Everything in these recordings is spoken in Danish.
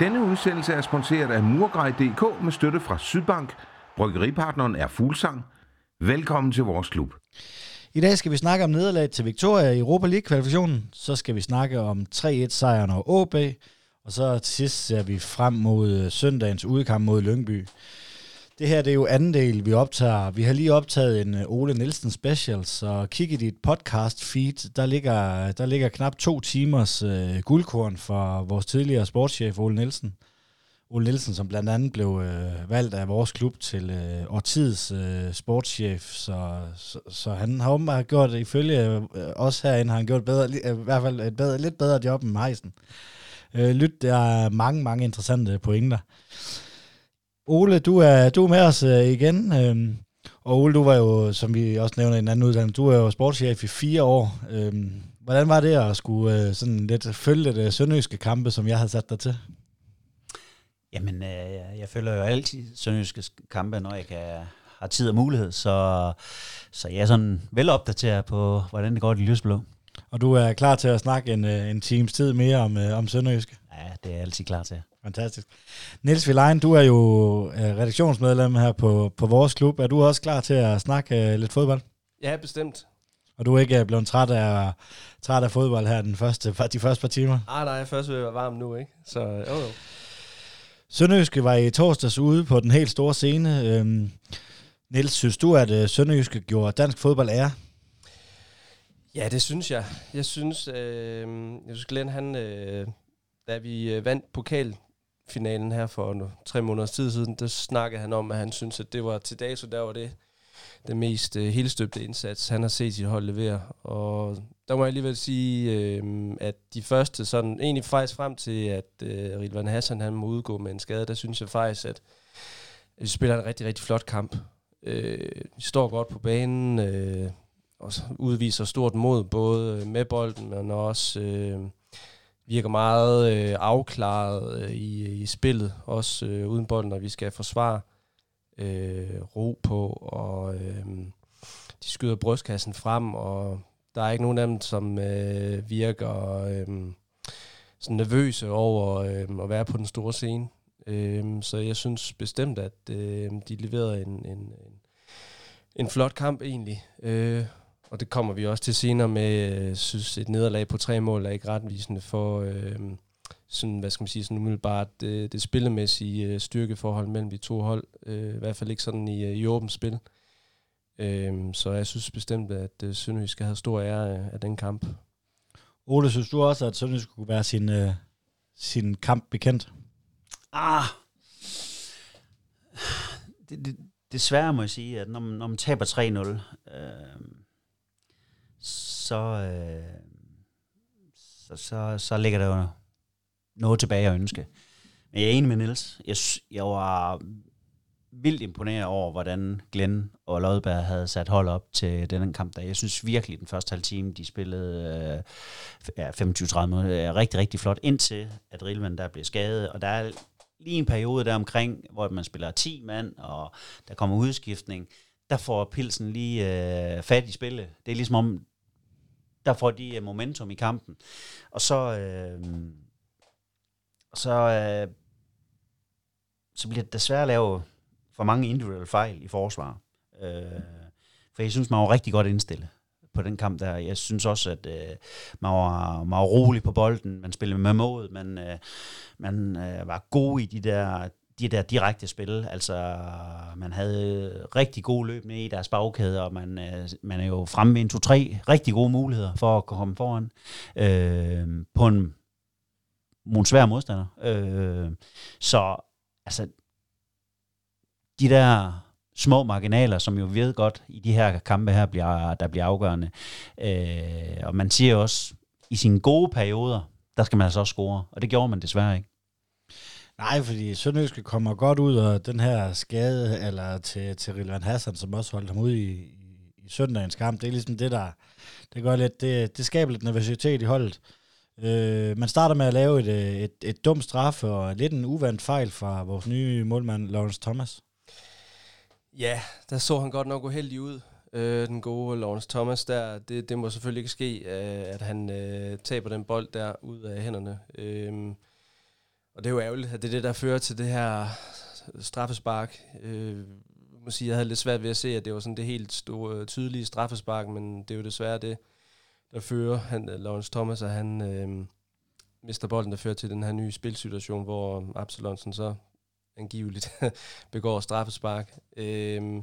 Denne udsendelse er sponsoreret af Murgrej.dk med støtte fra Sydbank. Bryggeripartneren er Fuglsang. Velkommen til vores klub. I dag skal vi snakke om nederlaget til Victoria i Europa League-kvalifikationen. Så skal vi snakke om 3-1-sejren over OB. Og så til sidst ser vi frem mod øh, søndagens udkamp mod Lyngby. Det her det er jo anden del, vi optager. Vi har lige optaget en øh, Ole Nielsen special, så kig i dit podcast feed. Der ligger, der ligger knap to timers øh, guldkorn for vores tidligere sportschef Ole Nielsen. Ole Nielsen, som blandt andet blev øh, valgt af vores klub til øh, årtids øh, sportschef, så, så, så han har åbenbart gjort, ifølge øh, os herinde, har han gjort bedre, i hvert fald et bedre, lidt bedre job end Heisen. Øh, lyt, der er mange, mange interessante pointer. Ole, du er, du er med os uh, igen. Øhm, og Ole, du var jo, som vi også nævner i en anden uddannelse, du er jo sportschef i fire år. Øhm, hvordan var det at skulle uh, sådan lidt følge det sønderjyske kampe, som jeg havde sat dig til? Jamen, øh, jeg følger jo altid sønderjyske kampe, når jeg kan, har tid og mulighed, så, så jeg er sådan velopdateret på, hvordan det går i lysblå. Og du er klar til at snakke en, en times tid mere om, om Sønderjyske? Ja, det er jeg altid klar til. Fantastisk. Niels Vilein, du er jo redaktionsmedlem her på, på vores klub. Er du også klar til at snakke lidt fodbold? Ja, bestemt. Og du er ikke blevet træt af, træt af fodbold her den første, de første par timer? Ah, nej, først vil jeg være varm nu, ikke? Så jo, jo. Sønderjyske var i torsdags ude på den helt store scene. Øhm, Niels, synes du, at Sønderjyske gjorde dansk fodbold ære? Ja, det synes jeg. Jeg synes, øh, jeg synes Glenn, han, øh, da vi øh, vandt pokalfinalen her for nu, tre måneders tid siden, der snakkede han om, at han synes, at det var til dato, der var det den mest øh, helstøbte indsats, han har set sit hold levere. Og der må jeg alligevel sige, øh, at de første, sådan egentlig faktisk frem til, at øh, Rilvan Hassan han må udgå med en skade, der synes jeg faktisk, at vi spiller en rigtig, rigtig flot kamp. Øh, vi står godt på banen, øh, og udviser stort mod, både øh, med bolden, men også øh, virker meget øh, afklaret øh, i, i spillet, også øh, uden bolden, når vi skal forsvare øh, ro på, og øh, de skyder brystkassen frem, og der er ikke nogen af dem, som øh, virker øh, sådan nervøse over øh, at være på den store scene. Øh, så jeg synes bestemt, at øh, de leverede en, en, en, en flot kamp egentlig. Øh, og det kommer vi også til senere med, øh, synes et nederlag på tre mål er ikke retvisende for øh, sådan, hvad skal man sige, sådan umiddelbart det, det spillemæssige øh, styrkeforhold mellem de to hold. Øh, I hvert fald ikke sådan i, i åbent spil. Øh, så jeg synes bestemt, at øh, Sønderjysk skal have stor ære af, af den kamp. Ole, synes du også, at Sønderjysk skulle være sin, øh, sin kamp bekendt? Ah, det, det, desværre må jeg sige, at når man, når man taber 3-0, øh, så, øh, så, så, så ligger der jo noget tilbage at ønske. Men jeg er enig med Niels. Jeg, jeg var vildt imponeret over, hvordan Glenn og Lodberg havde sat hold op til den kamp. Der. Jeg synes virkelig, den første halve time, de spillede øh, ja, 25-30 minutter, er rigtig, rigtig flot, indtil at Rilman der blev skadet. Og der er lige en periode der omkring, hvor man spiller 10 mand, og der kommer udskiftning. Der får Pilsen lige øh, fat i spillet. Det er ligesom om, der får de øh, momentum i kampen. Og så, øh, så, øh, så bliver det desværre lavet for mange individuelle fejl i forsvar. Øh, for jeg synes, man var rigtig godt indstillet på den kamp der. Jeg synes også, at øh, man, var, man var rolig på bolden, man spillede med mod, man, øh, man øh, var god i de der de der direkte spil. Altså, man havde øh, rigtig gode løb ned i deres bagkæde, og man, øh, man er jo fremme med en to-tre rigtig gode muligheder for at komme foran øh, på en, en svær modstander. Øh, så altså, de der små marginaler, som jo ved godt i de her kampe her, bliver, der bliver afgørende. Øh, og man siger også, i sine gode perioder, der skal man altså også score, og det gjorde man desværre ikke. Nej, fordi Sønderjyske kommer godt ud af den her skade, eller til, til Rilvan Hassan, som også holdt ham ud i, i, i søndagens kamp. Det er ligesom det, der det gør lidt, det, det skaber lidt nervøsitet i holdet. Øh, man starter med at lave et, et, et dumt straf, og lidt en uvandt fejl fra vores nye målmand, Lawrence Thomas. Ja, der så han godt nok uheldig ud, øh, den gode Lawrence Thomas der. Det, det må selvfølgelig ikke ske, øh, at han øh, taber den bold der ud af hænderne. Øh, og det er jo ærgerligt, at det er det, der fører til det her straffespark. Øh, jeg må sige, jeg havde lidt svært ved at se, at det var sådan det helt store, tydelige straffespark, men det er jo desværre det, der fører. Han, øh, Lawrence Thomas, og han øh, mister bolden, der fører til den her nye spilsituation, hvor Absalonsen så angiveligt begår straffespark. Øh,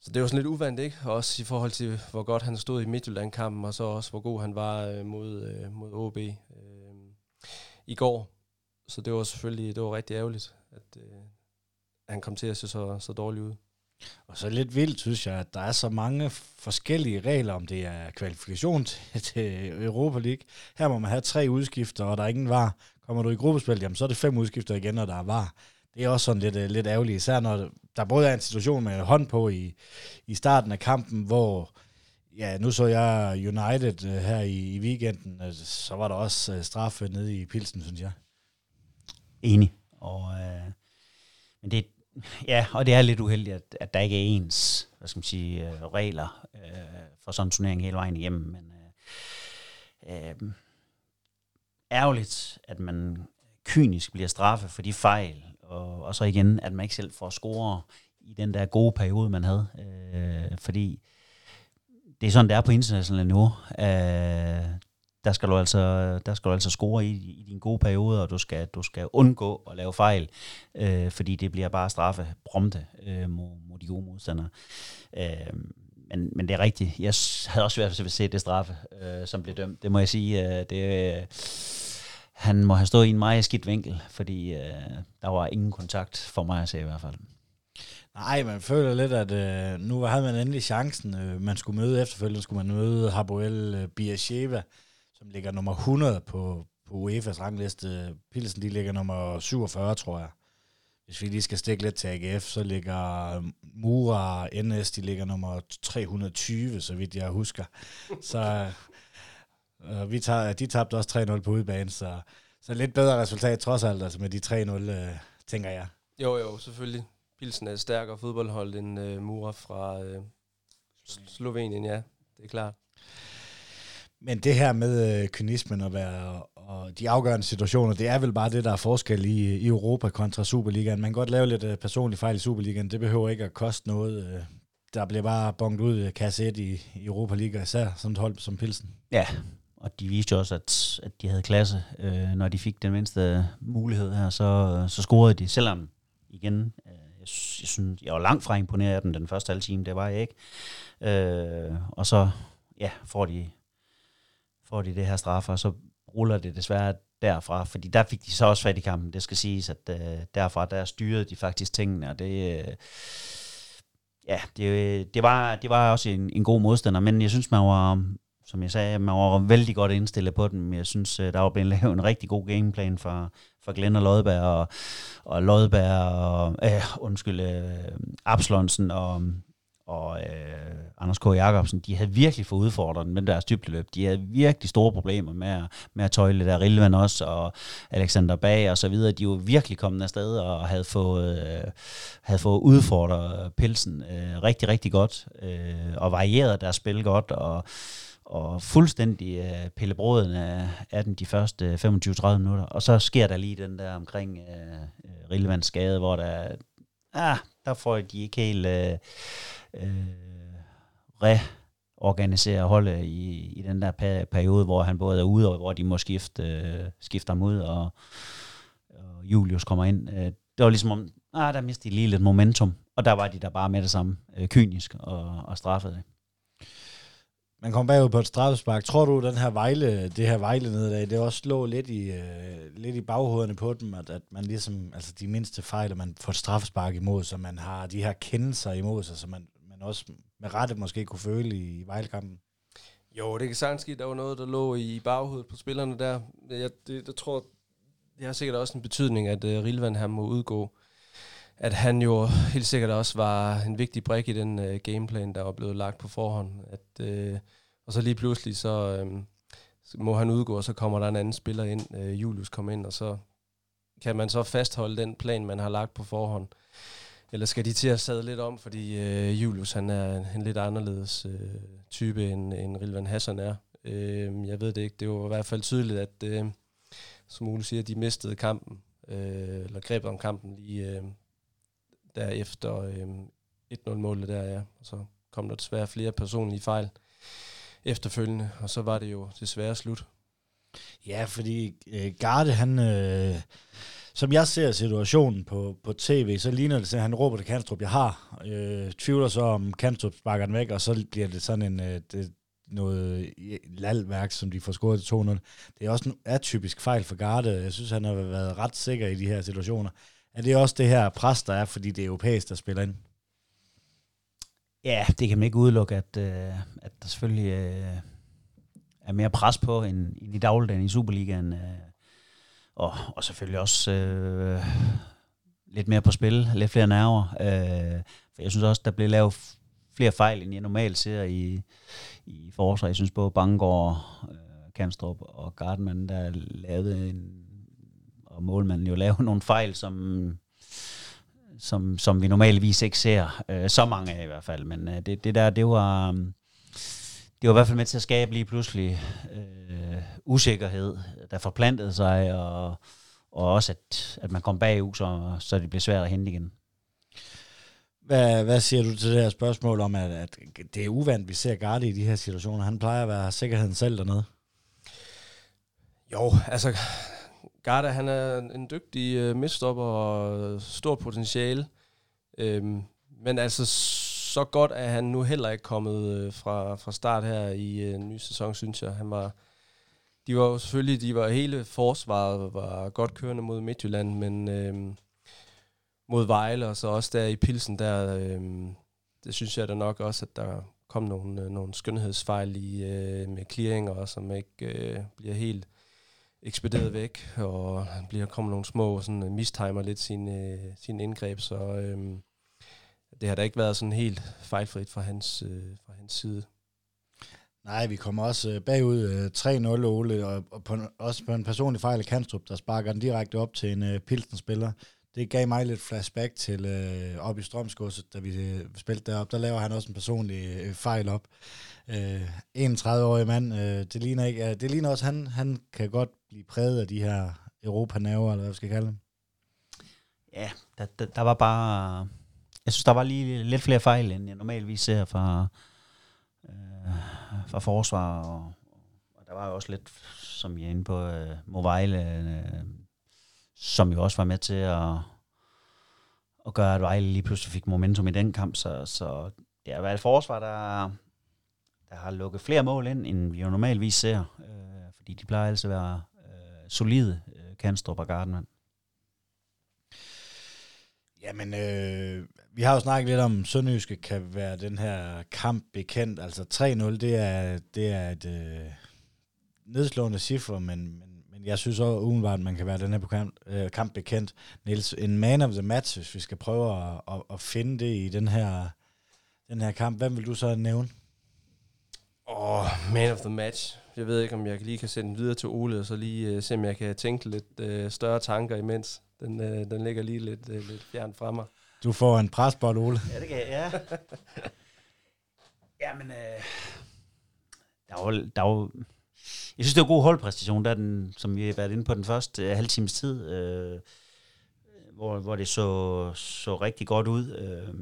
så det var sådan lidt uvandt, ikke? Også i forhold til, hvor godt han stod i Midtjylland-kampen, og så også, hvor god han var øh, mod, øh, mod OB øh, i går. Så det var selvfølgelig det var rigtig ærgerligt, at øh, han kom til at se så, så dårligt ud. Og så lidt vildt, synes jeg, at der er så mange forskellige regler, om det er kvalifikation til, til Europa League. Her må man have tre udskifter, og der er ingen var. Kommer du i gruppespil, jamen så er det fem udskifter igen, og der er var. Det er også sådan lidt, øh, lidt ærgerligt, især når der både er en situation med hånd på i, i starten af kampen, hvor ja, nu så jeg United øh, her i, i weekenden, øh, så var der også straffe nede i Pilsen, synes jeg. Enig. Og, øh, men det, ja, og det er lidt uheldigt, at, at der ikke er ens hvad skal man sige, øh, regler øh, for sådan en turnering hele vejen igennem. Men øh, øh, ærgerligt, at man kynisk bliver straffet for de fejl, og, og så igen, at man ikke selv får score i den der gode periode, man havde. Øh, fordi det er sådan, det er på internationalt niveau. Øh, der skal du altså, der skal du altså score i, i din gode periode, og du skal, du skal undgå at lave fejl, øh, fordi det bliver bare straffe prompte øh, mod, mod de gode modstandere. Øh, men, men det er rigtigt. Jeg havde også svært ved at se det straffe, øh, som blev dømt. Det må jeg sige. Øh, det, øh, han må have stået i en meget skidt vinkel, fordi øh, der var ingen kontakt for mig at se i hvert fald. Nej, man føler lidt, at øh, nu havde man endelig chancen. Øh, man skulle møde efterfølgende, skulle man møde Habuel øh, Biasheva, som ligger nummer 100 på, på UEFA's rangliste. Pilsen, de ligger nummer 47, tror jeg. Hvis vi lige skal stikke lidt til AGF, så ligger øhm, Mura NS, de ligger nummer 320, så vidt jeg husker. Så øh, vi tager, de tabte også 3-0 på udebane, så, så lidt bedre resultat trods alt, altså med de 3-0, øh, tænker jeg. Jo, jo, selvfølgelig. Pilsen er et stærkere fodboldhold end øh, Mura fra øh, Slovenien, ja. Det er klart. Men det her med øh, kynismen og, være, og de afgørende situationer, det er vel bare det, der er forskel i, i Europa kontra Superligaen. Man kan godt lave lidt øh, personlig fejl i Superligaen. Det behøver ikke at koste noget. Øh, der bliver bare bonget ud øh, kasse 1 i, i Europa Liga, især som et hold som Pilsen. Ja, og de viste jo også, at, at de havde klasse. Øh, når de fik den mindste mulighed her, så, så scorede de, selvom igen, øh, jeg, jeg, synes, jeg var langt fra imponeret af dem den første halve time, det var jeg ikke. Øh, og så ja, får de får de det her straffe, og så ruller det desværre derfra, fordi der fik de så også fat i kampen. Det skal siges, at øh, derfra, der styrede de faktisk tingene, og det, Øh, ja, det, det, var, det var også en, en god modstander, men jeg synes, man var, som jeg sagde, man var vældig godt indstillet på den. Jeg synes, øh, der var blevet lavet en rigtig god gameplan for, for Glenn og Lodberg, og, og Lodberg, og, øh, undskyld, øh, Abslonsen og og øh, Anders K. Jacobsen, de havde virkelig fået udfordret med deres dybdeløb. De havde virkelig store problemer med at, med at tøjle der Rilvan også, og Alexander Bag og så videre. De var virkelig kommet afsted og havde fået, øh, havde fået udfordret pelsen øh, rigtig, rigtig godt, øh, og varieret deres spil godt, og og fuldstændig øh, pille bråden af, af den de første 25-30 minutter. Og så sker der lige den der omkring øh, øh Rilvans skade, hvor der, ah, der får de ikke helt... Øh, øh, reorganisere holdet i, i den der periode, hvor han både er ude, og hvor de må skifte, øh, skifte ham ud, og, og Julius kommer ind. Øh, det var ligesom om, ah, der mistede de lige lidt momentum, og der var de der bare med det samme, øh, kynisk, og, og straffede det. Man kom bagud på et straffespark. Tror du, den her Vejle, det her Vejle nedad, det også lå lidt i, øh, lidt i baghovederne på dem, at, at man ligesom, altså de mindste fejl, man får et straffespark imod, så man har de her kendelser imod sig, så man, også med rette måske kunne føle i Vejlekampen. Jo, det kan sagtens ske, der var noget, der lå i baghovedet på spillerne der. Jeg, det, det tror, det har sikkert også en betydning, at uh, Rilvan her må udgå. At han jo helt sikkert også var en vigtig brik i den øh, gameplan, der var blevet lagt på forhånd. At, øh, og så lige pludselig, så, øh, så må han udgå, og så kommer der en anden spiller ind. Øh, Julius kommer ind, og så kan man så fastholde den plan, man har lagt på forhånd. Eller skal de til at sadle lidt om, fordi øh, Julius han er en, en lidt anderledes øh, type, end, end Rilvan Hassan er. Øh, jeg ved det ikke. Det var i hvert fald tydeligt, at øh, som Ole siger, de mistede kampen, øh, eller grebet om kampen lige øh, derefter øh, 1-0-målet der, ja. Og så kom der desværre flere personlige fejl efterfølgende, og så var det jo desværre slut. Ja, fordi øh, Garde, han... Øh, som jeg ser situationen på, på tv, så ligner det, at han råber til Kanstrup, jeg har. Øh, tvivler så om Kanstrup sparker den væk, og så bliver det sådan en, øh, det, noget øh, lalværk, som de får scoret til 2-0. Det er også en atypisk fejl for Garde. Jeg synes, han har været ret sikker i de her situationer. Er det også det her pres, der er, fordi det er europæisk, der spiller ind? Ja, det kan man ikke udelukke, at, øh, at der selvfølgelig øh, er mere pres på end, end i dagligdagen i Superligaen. Øh, og, og selvfølgelig også øh, lidt mere på spil, lidt flere nerver. Øh, for jeg synes også, der blev lavet flere fejl, end jeg normalt ser i, i forsvaret. Jeg synes både Bangor, øh, Kanstrup og Gardman, der lavede en, og målmanden jo lavede nogle fejl, som, som, som vi normalvis ikke ser. Øh, så mange af i hvert fald. Men øh, det, det der, det var... det var i hvert fald med til at skabe lige pludselig øh, usikkerhed, der forplantede sig, og, og også at, at man kom bagud, så, så det blev svært at hente igen. Hvad, hvad siger du til det her spørgsmål om, at, at det er uvandt, vi ser Gardi i de her situationer? Han plejer at være sikkerheden selv dernede. Jo, altså Garda, han er en dygtig øh, midstopper og øh, stort potentiale. Øhm, men altså, så godt er han nu heller ikke kommet øh, fra, fra start her i øh, en ny sæson, synes jeg. Han var, de var jo selvfølgelig, de var hele forsvaret var godt kørende mod Midtjylland, men øh, mod Vejle, og så også der i Pilsen, der, øh, det synes jeg da nok også, at der kom nogle, øh, nogle skønhedsfejl i, øh, med clearinger, som ikke øh, bliver helt ekspederet væk, og han bliver kommet nogle små sådan øh, mistimer lidt sin, øh, sin indgreb, så øh, det har da ikke været sådan helt fejlfrit fra hans, øh, fra hans side. Nej, vi kommer også øh, bagud øh, 3-0, Ole, og, på, også på en personlig fejl af Kanstrup, der sparker den direkte op til en uh, Pilsen-spiller det gav mig lidt flashback til øh, op i Strømsgodset, da vi øh, spillede derop. Der laver han også en personlig øh, fejl op. Øh, 31-årig mand, øh, det, ligner ikke, øh, det ligner også, han, han kan godt blive præget af de her europanerver eller hvad vi skal kalde dem. Ja, der, der, der var bare... Jeg synes, der var lige lidt flere fejl, end jeg normalvis ser fra, øh, fra forsvar. Og, og der var jo også lidt, som jeg er inde på, øh, Movejle, øh, som jo også var med til at, at gøre, at Vejle lige pludselig fik momentum i den kamp. Så, så det har været et forsvar, der, der har lukket flere mål ind, end vi jo normalvis ser. Øh, fordi de plejer altså at være øh, solide, øh, Kanstrup og Gardenman. Jamen, øh, vi har jo snakket lidt om, Sønderjyske kan være den her kamp bekendt. Altså 3-0, det er, det er et øh, nedslående cifre, men, men jeg synes også umiddelbart, at man kan være den her kamp, øh, kamp bekendt. Niels, en man of the match, hvis vi skal prøve at, at, at finde det i den her, den her kamp. Hvem vil du så nævne? Åh, oh, man of the match. Jeg ved ikke, om jeg lige kan sende den videre til Ole, og så lige uh, se, om jeg kan tænke lidt uh, større tanker imens. Den, uh, den ligger lige lidt, uh, lidt fjern fra mig. Du får en presbold, Ole. Ja, det kan jeg, ja. Jamen, øh, der er jo, der er jo jeg synes, det var en god holdpræstation, der den, som vi har været inde på den første øh, uh, halv times tid, øh, hvor, hvor det så, så rigtig godt ud. Øh,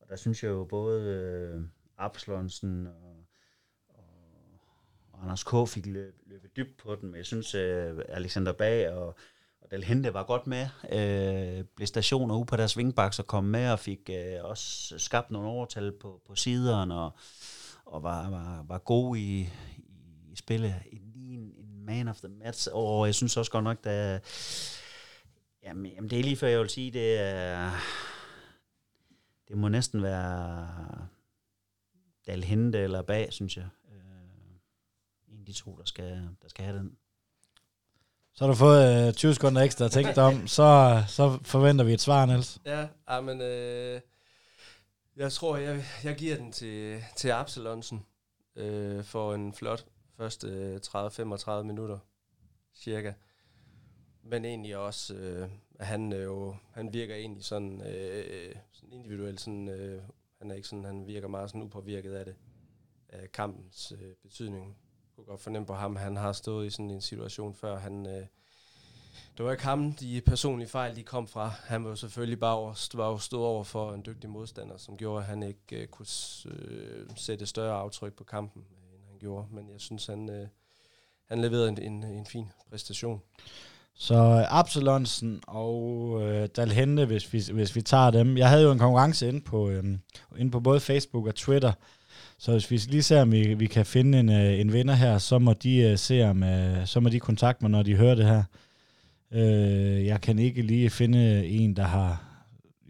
og der synes jeg jo både øh, Abslonsen og, og, og Anders K. fik løbet dybt på den, men jeg synes, øh, Alexander Bag og, og Del Hente var godt med. Øh, blev stationer ude på deres vingbaks og kom med og fik øh, også skabt nogle overtal på, på siderne og, og var, var, var god i, spille en, en, en man of the match, og jeg synes også godt nok, at jamen, jamen det er lige før, jeg vil sige, det er, det må næsten være Dal Hente eller Bag, synes jeg. Øh, en af de to, der skal, der skal have den. Så har du fået øh, 20 sekunder ekstra at tænke dig om, så, så forventer vi et svar, Niels. Ja, men øh, jeg tror, jeg, jeg giver den til, til Absalonsen øh, for en flot første øh, 30-35 minutter cirka. Men egentlig også, øh, at han øh, jo, han virker egentlig sådan, øh, sådan individuelt, sådan, øh, han er ikke sådan, han virker meget sådan upåvirket af det, af kampens øh, betydning. kunne godt fornemme på ham, han har stået i sådan en situation før. Han, øh, det var ikke ham, de personlige fejl, de kom fra. Han var jo selvfølgelig bare over, var jo stået over for en dygtig modstander, som gjorde, at han ikke øh, kunne øh, sætte større aftryk på kampen, gjorde. Men jeg synes, han, øh, han leverede en, en, en fin præstation. Så øh, Absalonsen og øh, Dalhente, hvis vi, hvis vi tager dem. Jeg havde jo en konkurrence inde på, øh, inde på både Facebook og Twitter, så hvis vi lige ser, om vi, vi kan finde en, øh, en vinder her, så må de øh, se om, øh, så må de kontakte mig, når de hører det her. Øh, jeg kan ikke lige finde en, der har...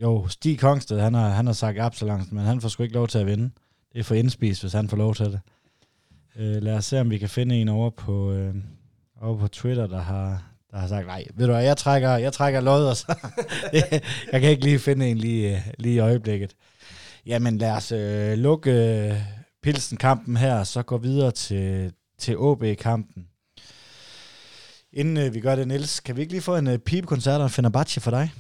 Jo, Stig Kongsted, han har, han har sagt Absalonsen, men han får sgu ikke lov til at vinde. Det er for indspist, hvis han får lov til det. Øh, lad os se, om vi kan finde en over på, øh, over på Twitter, der har, der har sagt, nej, ved du hvad, jeg trækker, jeg trækker lod, og så, jeg kan ikke lige finde en lige, øh, lige i øjeblikket. Jamen lad os øh, lukke øh, Pilsen-kampen her, så gå videre til, til OB-kampen. Inden øh, vi gør det, Niels, kan vi ikke lige få en øh, pibekoncert og en Fenerbahce for dig?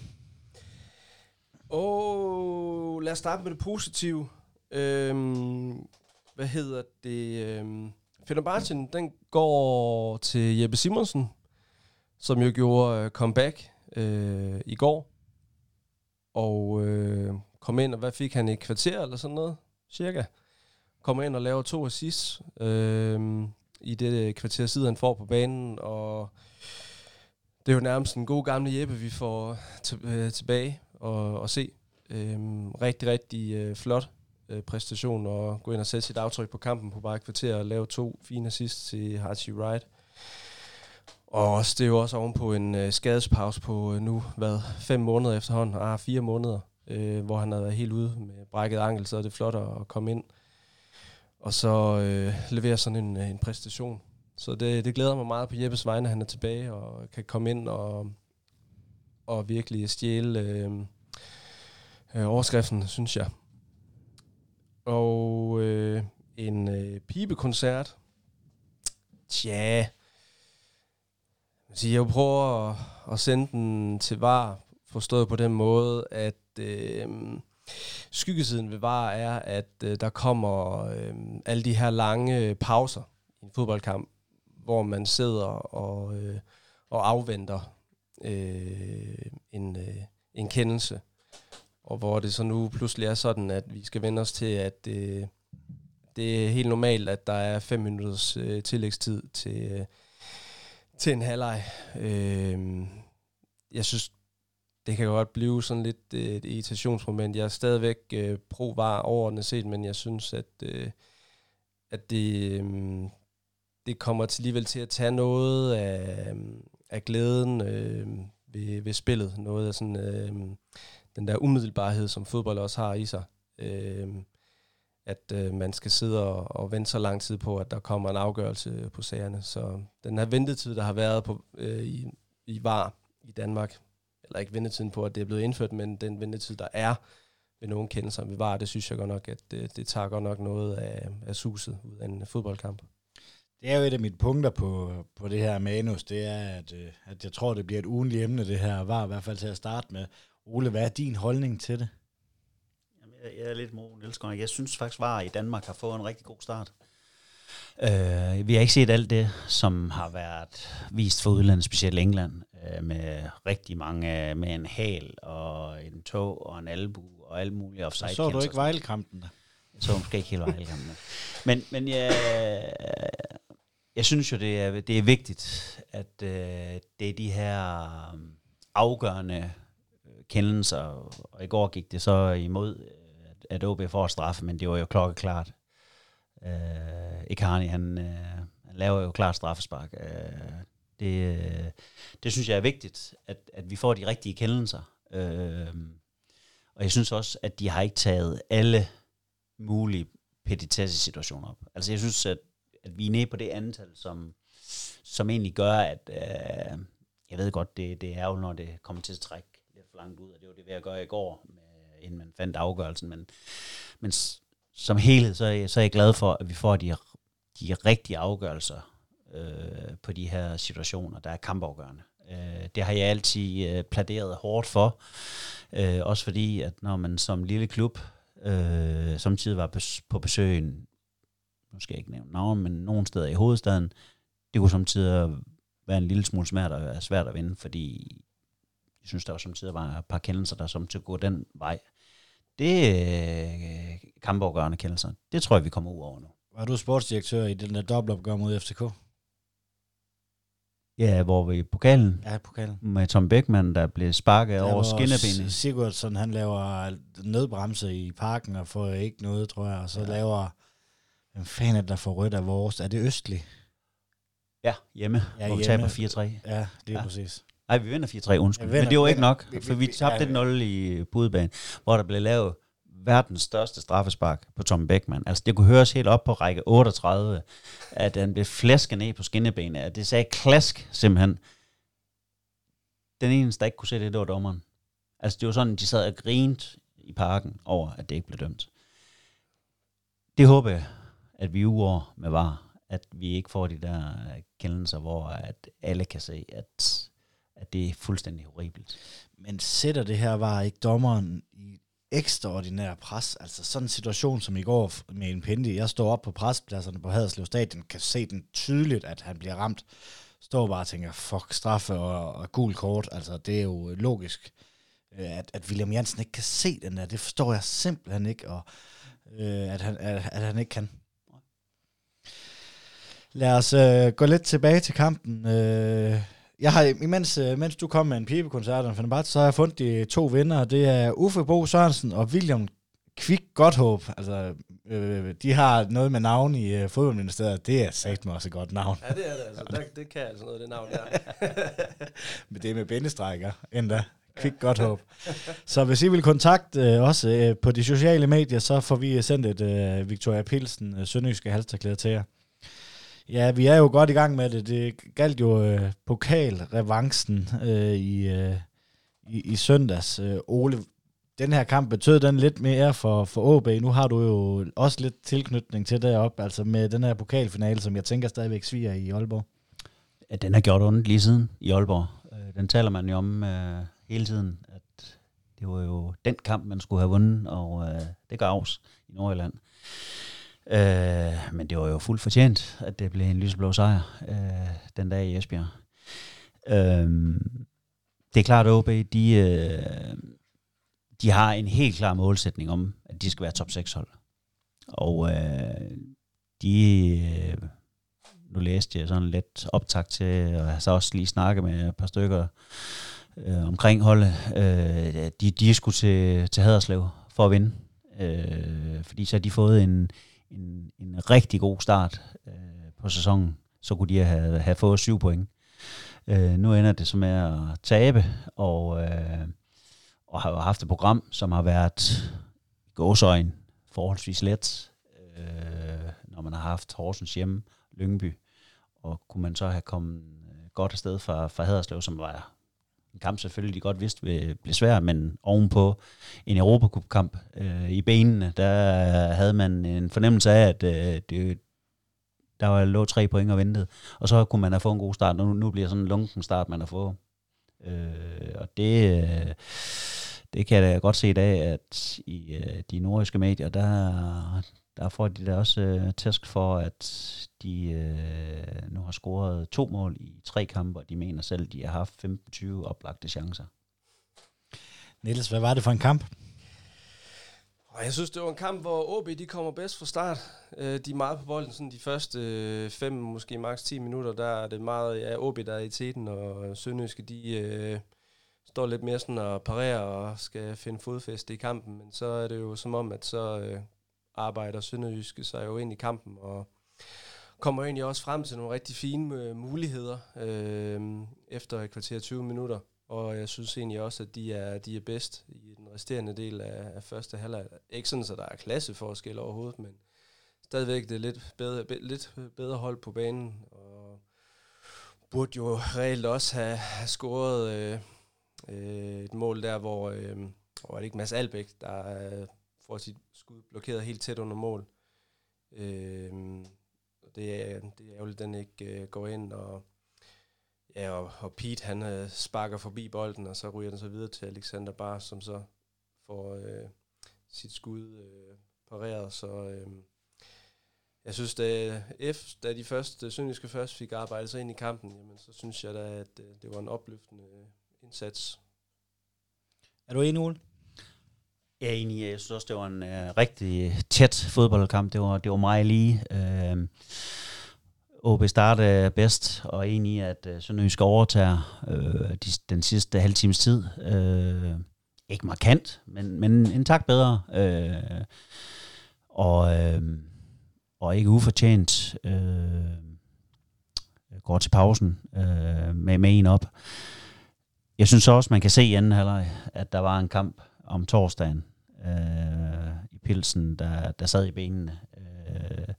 Åh, oh, lad os starte med det positive. Øhm, hvad hedder det? Øhm, Fenerbahce, den går til Jeppe Simonsen, som jo gjorde øh, comeback øh, i går. Og øh, kom ind, og hvad fik han i et kvarter eller sådan noget, cirka. Kommer ind og laver to assists øh, i det øh, kvarter siden, han får på banen, og det er jo nærmest en god gamle Jeppe, vi får øh, øh, tilbage og, og se. Øh, rigtig, rigtig øh, flot øh, præstation og gå ind og sætte sit aftryk på kampen på bare et kvarter og lave to fine assists til Hachi Wright. Og også, det er jo også ovenpå en øh, skadespause på øh, nu, hvad, fem måneder efterhånden, ah, fire måneder, øh, hvor han havde været helt ude med brækket ankel, så er det flot at komme ind. Og så øh, levere sådan en, øh, en præstation. Så det, det glæder mig meget på Jeppes vegne, at han er tilbage og kan komme ind og, og virkelig stjæle øh, øh, overskriften, synes jeg. Og øh, en øh, pibekoncert. Tja, jeg prøver at, at sende den til VAR, forstået på den måde, at øh, skyggesiden ved VAR er, at øh, der kommer øh, alle de her lange pauser i en fodboldkamp, hvor man sidder og, øh, og afventer øh, en, øh, en kendelse. Og hvor det så nu pludselig er sådan, at vi skal vende os til, at øh, det er helt normalt, at der er fem minutters øh, tillægstid til, øh, til en halvleg. Øh, jeg synes, det kan godt blive sådan lidt øh, et irritationsmoment. Jeg er stadigvæk øh, pro-var overordnet set, men jeg synes, at, øh, at det, øh, det kommer til alligevel til at tage noget af, af glæden øh, ved, ved spillet. Noget af sådan, øh, den der umiddelbarhed, som fodbold også har i sig. Øh, at øh, man skal sidde og, og vente så lang tid på, at der kommer en afgørelse på sagerne. Så den her ventetid, der har været på, øh, i, i VAR i Danmark, eller ikke ventetiden på, at det er blevet indført, men den ventetid, der er ved nogen kendelser ved VAR, det synes jeg godt nok, at det, det tager godt nok noget af, af suset ud af en fodboldkamp. Det er jo et af mine punkter på, på det her manus, det er, at, øh, at jeg tror, det bliver et ugenligt emne, det her var i hvert fald til at starte med. Ole, hvad er din holdning til det? Jamen, jeg, jeg er lidt mod Niels Jeg synes faktisk, var i Danmark har fået en rigtig god start. Uh, vi har ikke set alt det, som har været vist for udlandet, specielt England, uh, med rigtig mange, med en hal og en tog og en albu og alt muligt offside. Så du ikke vejlkampen der? Jeg så måske ikke helt vejlkampen Men, men jeg, jeg synes jo, det er, det er vigtigt, at uh, det er de her um, afgørende kendelser, og i går gik det så imod, at, at OB får straffe, men det var jo klokkeklart. Øh, Icarni, han, øh, han laver jo klart straffespark. Øh, det, øh, det synes jeg er vigtigt, at, at vi får de rigtige kendelser. Øh, og jeg synes også, at de har ikke taget alle mulige petitesse-situationer op. Altså jeg synes, at, at vi er nede på det antal, som, som egentlig gør, at øh, jeg ved godt, det, det er jo, når det kommer til at trække langt ud, og det var det, jeg gøre i går, med, inden man fandt afgørelsen, men, men som helhed, så er, jeg, så er jeg glad for, at vi får de, de rigtige afgørelser øh, på de her situationer, der er kampafgørende. Øh, det har jeg altid øh, pladeret hårdt for, øh, også fordi, at når man som lille klub øh, samtidig var på besøg nu skal jeg ikke nævne navn, men nogle steder i hovedstaden, det kunne samtidig være en lille smule svært at, svært at vinde, fordi jeg synes, der var samtidig var et par kendelser, der som til at gå den vej. Det øh, kampafgørende kendelser, det tror jeg, vi kommer ud over nu. Var du sportsdirektør i den der dobbeltopgør mod FCK? Ja, hvor vi i pokalen Ja, pokalen. med Tom Beckmann, der blev sparket Der over skinnebenet. Sigurdsson, han laver nødbremse i parken og får ikke noget, tror jeg. Og så ja. laver... Hvem fanden er det, der får rødt af vores? Er det Østlig? Ja, hjemme, Ja, hvor vi hjemme. taber 4-3. Ja, det er ja. præcis. Nej, vi vinder 4-3, undskyld. Ja, vinder- Men det var ikke vinder- nok, vi- for vi- vi tabte ja. 1-0 i budbanen, hvor der blev lavet verdens største straffespark på Tom Beckmann. Altså, det kunne høres helt op på række 38, at han blev flæsket ned på skinnebenet. At det sagde klask, simpelthen. Den eneste, der ikke kunne se det, det var dommeren. Altså, det var sådan, de sad og grinte i parken over, at det ikke blev dømt. Det håber jeg, at vi er uger med var, at vi ikke får de der kendelser, hvor at alle kan se, at, at det er fuldstændig horribelt. Men sætter det her var ikke dommeren i ekstraordinær pres? Altså sådan en situation som i går med en Pendi. Jeg står op på prespladserne på Haderslev Stadion, kan se den tydeligt, at han bliver ramt. Står bare og tænker, fuck, straffe og, og gul kort. Altså det er jo logisk, øh, at, at William Jansen ikke kan se den der. Det forstår jeg simpelthen ikke, og øh, at, han, at, at han ikke kan. Lad os øh, gå lidt tilbage til kampen. Øh, jeg har, imens, øh, mens du kom med en pibekoncert og Fenerbahce, så har jeg fundet de to vinder. Det er Uffe Bo Sørensen og William Kvik Godthåb. Altså, øh, de har noget med navn i øh, fodboldministeriet. Det er sagt mig også et godt navn. Ja, det er det altså. Der, det kan altså noget, det navn der. Men det er med bindestrækker endda. Kvik Godthåb. Så hvis I vil kontakte øh, os øh, på de sociale medier, så får vi sendt et øh, Victoria Pilsen øh, sønderjyske halsterklæde til jer. Ja, vi er jo godt i gang med det. Det galt jo øh, pokalrevancen øh, i, øh, i, i søndags. Øh, Ole, den her kamp betød den lidt mere for, for AB. Nu har du jo også lidt tilknytning til derop, altså med den her pokalfinale, som jeg tænker stadigvæk sviger i Aalborg. Ja, den har gjort ondt lige siden i Aalborg. Øh, den taler man jo om øh, hele tiden, at det var jo den kamp, man skulle have vundet, og øh, det gavs i Nordjylland. Øh, Øh, men det var jo fuldt fortjent, at det blev en lyseblå sejr øh, den dag i Esbjerg. Øh, det er klart, at OB, de, øh, de har en helt klar målsætning om, at de skal være top 6 hold. Og øh, de... Øh, nu læste jeg sådan lidt optakt til, og jeg har så også lige snakket med et par stykker øh, omkring holdet. Øh, de, de skulle til, til Haderslev for at vinde, øh, fordi så har de fået en, en, en rigtig god start øh, på sæsonen. Så kunne de have, have fået syv point. Øh, nu ender det så med at tabe, og, øh, og har jo haft et program, som har været gåsøjen forholdsvis let, øh, når man har haft Horsens hjemme, Lyngby, og kunne man så have kommet øh, godt afsted fra, fra Haderslev, som var en kamp selvfølgelig, de godt vidste ville blive svær, men ovenpå en Europacup-kamp øh, i benene, der havde man en fornemmelse af, at øh, det, der var lå tre point og ventede, og så kunne man have fået en god start, nu, nu bliver sådan en lunken start, man har fået. Øh, og det, øh, det kan jeg da godt se i dag, at i øh, de nordiske medier, der, der får de da også øh, tæsk for, at de øh, nu har scoret to mål i tre kampe, og de mener selv, at de har haft 15-20 oplagte chancer. Niels, hvad var det for en kamp? Og jeg synes, det var en kamp, hvor OB de kommer bedst fra start. Øh, de er meget på bolden, sådan de første øh, fem, måske maks 10 minutter, der er det meget ja, OB, der er i teten, og Sønderjyske, de øh, står lidt mere sådan og parerer og skal finde fodfæste i kampen. Men så er det jo som om, at så øh, arbejder Sønderjyske sig jo ind i kampen, og kommer egentlig også frem til nogle rigtig fine øh, muligheder øh, efter et kvarter 20 minutter. Og jeg synes egentlig også, at de er, de er bedst i den resterende del af, af første halvleg. Ikke sådan, at der er klasseforskel overhovedet, men stadigvæk det er lidt bedre, be, lidt bedre hold på banen. Og burde jo reelt også have, have scoret øh, øh, et mål der, hvor, øh, hvor er det ikke Mads Albæk, der øh, får sit skud blokeret helt tæt under mål. Øh, og det er, det er ærgerligt, at den ikke øh, går ind, og Ja, og, og Pete han øh, sparker forbi bolden, og så ryger den så videre til Alexander Bar, som så får øh, sit skud øh, pareret. Så øh, jeg synes, da, F, da de første, Sønderjyske først fik arbejdet sig ind i kampen, jamen, så synes jeg da, at øh, det var en opløftende øh, indsats. Er du enig, Ole? Jeg er enig. Jeg synes også, det var en uh, rigtig øh, tæt fodboldkamp. Det var, det var meget lige. Øhm, uh, OB startede bedst, og enig i, at uh, Sønderjysk overtager uh, de, den sidste halve times tid. Uh, ikke markant, men, men en tak bedre. Uh, og, uh, og ikke ufortjent uh, går til pausen uh, med, med en op. Jeg synes også, man kan se i anden halvleg, at der var en kamp om torsdagen øh, i pilsen, der, der sad i benene. Øh,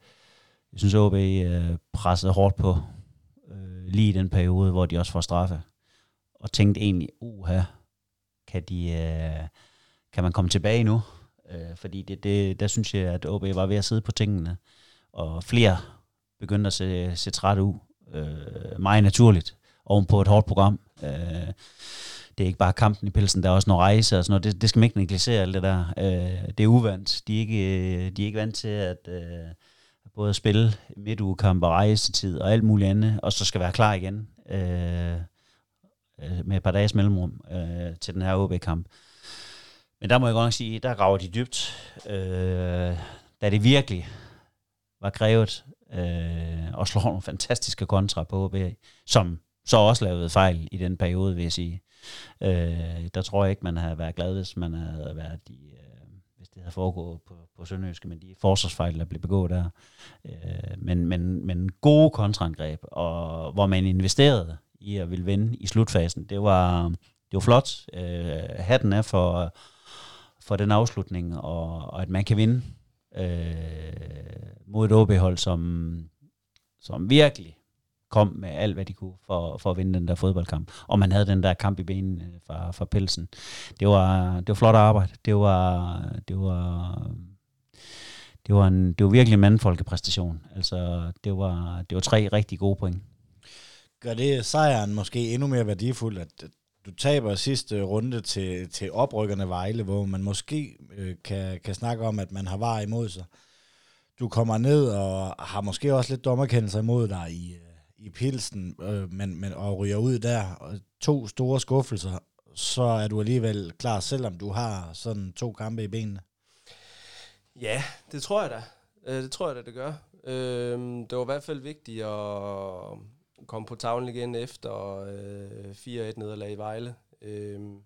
jeg synes, OB øh, pressede hårdt på øh, lige i den periode, hvor de også får straffe. Og tænkte egentlig, uha, kan, de, øh, kan man komme tilbage nu? Øh, fordi det, det, der synes jeg, at OB var ved at sidde på tingene. Og flere begyndte at se, se træt ud. Øh, meget naturligt ovenpå et hårdt program. Øh, det er ikke bare kampen i pelsen, der er også noget rejse og sådan noget. Det, det skal man ikke negligere, alt det der. Øh, det er uvandt. De er ikke, øh, de er ikke vant til at øh, både spille midtugekamp og rejsetid og alt muligt andet, og så skal være klar igen øh, øh med et par dages mellemrum øh, til den her OB-kamp. Men der må jeg godt nok sige, der graver de dybt. Øh, da det virkelig var krævet øh, og slår nogle fantastiske kontra på OB, som så også lavede fejl i den periode, vil jeg sige. Øh, der tror jeg ikke, man havde været glad, hvis man havde været i, øh, hvis det havde foregået på, på Sønderjyske, men de forsvarsfejl, der blev begået der. Øh, men, men, men gode kontraangreb, og hvor man investerede i at ville vinde i slutfasen, det var, det var flot. Øh, hatten er for, for den afslutning, og, og at man kan vinde øh, mod et OB-hold, som, som virkelig kom med alt, hvad de kunne for, for at vinde den der fodboldkamp. Og man havde den der kamp i benen øh, fra, fra pelsen. Det var, det var flot arbejde. Det var, det var, det var, en, det var virkelig en mandfolkepræstation. Altså, det var, det var tre rigtig gode point. Gør det sejren måske endnu mere værdifuld, at du taber sidste runde til, til oprykkerne Vejle, hvor man måske øh, kan, kan snakke om, at man har var imod sig. Du kommer ned og har måske også lidt dommerkendelser imod dig i, øh, i pilsen, øh, men, men, og ryger ud der, og to store skuffelser, så er du alligevel klar, selvom du har sådan to kampe i benene. Ja, det tror jeg da. Øh, det tror jeg da, det gør. Øhm, det var i hvert fald vigtigt at komme på tavlen igen efter øh, 4-1 nederlag i Vejle. Øhm,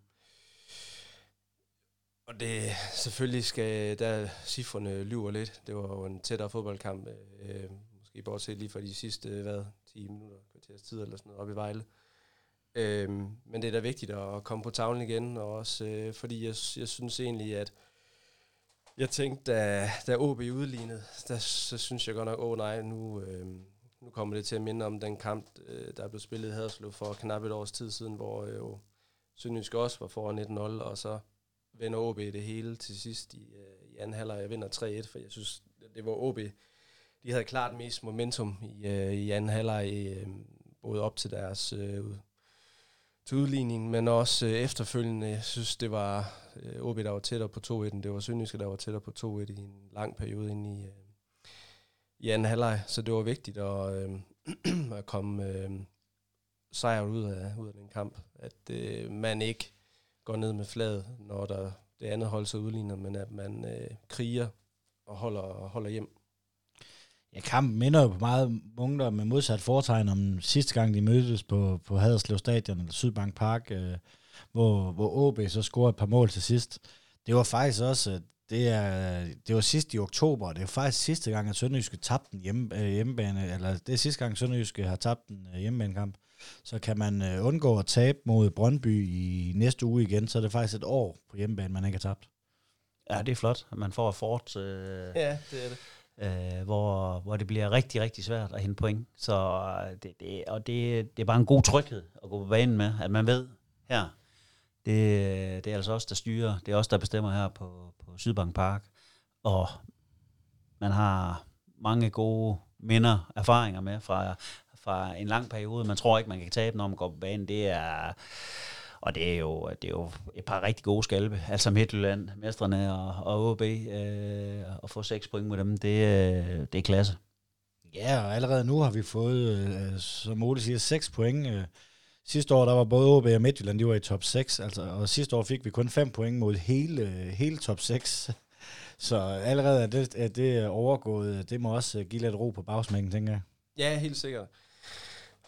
og det selvfølgelig skal, der cifrene lyver lidt. Det var jo en tættere fodboldkamp. Øh, måske bortset lige for de sidste, hvad, 10 minutter, kvarters tid eller sådan noget, op i Vejle. Øhm, men det er da vigtigt at komme på tavlen igen, og også øh, fordi jeg, jeg synes egentlig, at jeg tænkte, da, da OB udlignede, der, så synes jeg godt nok, åh oh, nej, nu, øh, nu kommer det til at minde om den kamp, øh, der blev spillet i Haderslev for knap et års tid siden, hvor øh, jo Sønderjysk også var foran 1-0, og så vender OB det hele til sidst i, øh, i anden halvleg. Jeg vinder 3-1, for jeg synes, det var OB, de havde klart mest momentum i, øh, i anden halvleg, øh, både op til deres øh, til udligning, men også øh, efterfølgende. Jeg synes, det var øh, OB, der var tættere på 2-1, det var Sønderjyske, der var tættere på 2-1 i en lang periode ind i, øh, i anden halvleg, så det var vigtigt at, øh, at komme øh, sejret ud af, ud af den kamp. At øh, man ikke går ned med fladet, når der det andet hold så udligner, men at man øh, kriger og holder, holder hjem. Ja, kampen minder jo på meget munter med modsat foretegn om sidste gang, de mødtes på, på Haderslev Stadion, eller Sydbank Park, øh, hvor, hvor OB så scorede et par mål til sidst. Det var faktisk også, det, er, det var sidst i oktober, det var faktisk sidste gang, at Sønderjyske tabte den hjemme, øh, hjemmebane, eller det er sidste gang, Sønderjyske har tabt en øh, hjemmebanekamp. Så kan man øh, undgå at tabe mod Brøndby i næste uge igen, så er det faktisk et år på hjemmebane, man ikke har tabt. Ja, det er flot, at man får fort. Øh, ja, det er det øh, hvor, hvor det bliver rigtig, rigtig svært at hente point. Så øh, det, det, og det, det er bare en god tryghed at gå på banen med, at man ved, her, det, det er altså os, der styrer, det er os, der bestemmer her på, på Sydbank Park, og man har mange gode minder, erfaringer med fra, fra en lang periode. Man tror ikke, man kan tabe, når man går på banen. Det er og det er jo, det er jo et par rigtig gode skalpe. Altså Midtjylland, Mestrene og, og OB, øh, at få seks point mod dem, det, øh, det er klasse. Ja, og allerede nu har vi fået, øh, som Ole siger, 6 point. Øh, sidste år, der var både OB og Midtjylland, de var i top 6, altså, og sidste år fik vi kun 5 point mod hele, hele top 6. Så allerede er det, er det overgået. Det må også give lidt ro på bagsmængen, tænker jeg. Ja, helt sikkert.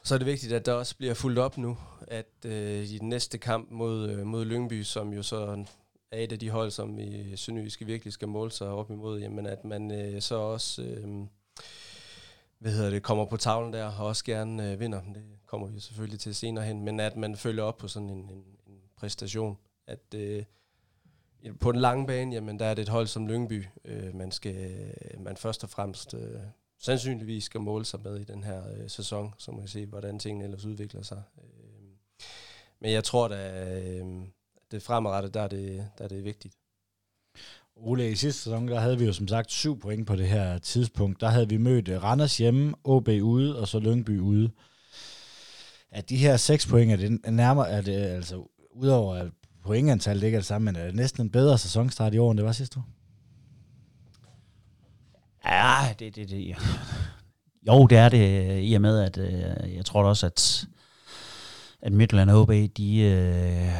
Så er det vigtigt, at der også bliver fuldt op nu, at øh, i den næste kamp mod, øh, mod Lyngby, som jo så er et af de hold, som i øh, Sønderjyske virkelig skal måle sig op imod, jamen at man øh, så også øh, hvad hedder det, kommer på tavlen der og også gerne øh, vinder. Det kommer vi selvfølgelig til senere hen, men at man følger op på sådan en, en, en præstation. At øh, på den lange bane, jamen der er det et hold som Lyngby, øh, man skal man først og fremmest øh, sandsynligvis skal måle sig med i den her øh, sæson, så man kan se, hvordan tingene ellers udvikler sig. Øh, men jeg tror, at øh, det fremadrettet, der er det, der er det vigtigt. Ole, i sidste sæson, der havde vi jo som sagt syv point på det her tidspunkt. Der havde vi mødt øh, Randers hjemme, OB ude, og så Lyngby ude. At de her seks point, er det nærmere, er det, altså udover at pointantallet ikke er det samme, men er det næsten en bedre sæsonstart i år, end det var sidste år? Ja, det, det, det, jo, det er det, i og med, at øh, jeg tror også, at, at Midtland og OB, de, øh,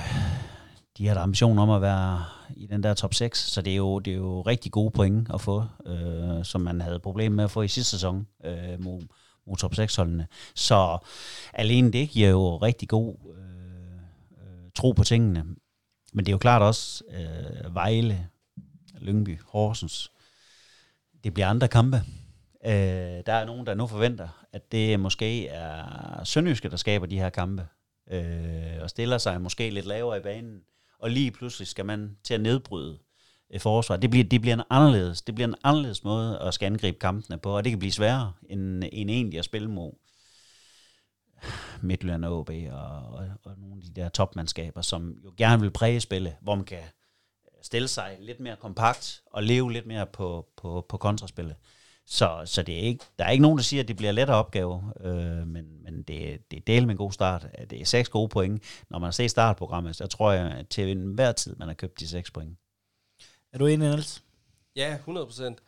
de har ambition om at være i den der top 6, så det er jo, det er jo rigtig gode point at få, øh, som man havde problemer med at få i sidste sæson øh, mod, mod top 6-holdene. Så alene det giver jo rigtig god øh, øh, tro på tingene. Men det er jo klart også øh, Vejle, Lyngby, Horsens. Det bliver andre kampe. Øh, der er nogen, der nu forventer, at det måske er Sønderjyske, der skaber de her kampe. Øh, og stiller sig måske lidt lavere i banen og lige pludselig skal man til at nedbryde øh, forsvaret. Det bliver, det bliver en anderledes, det bliver en anderledes måde at skal angribe kampene på, og det kan blive sværere end, end egentlig at spille mod Midtjylland og OB og, og, og nogle af de der topmandskaber, som jo gerne vil præge spille, hvor man kan stille sig lidt mere kompakt og leve lidt mere på, på, på kontraspillet. Så, så det er ikke, der er ikke nogen, der siger, at det bliver en lettere opgave, øh, men, men det, det er del med en god start. Det er seks gode point. Når man har set startprogrammet, så tror jeg at til enhver tid, man har købt de seks point. Er du enig, Niels? Ja, 100 procent.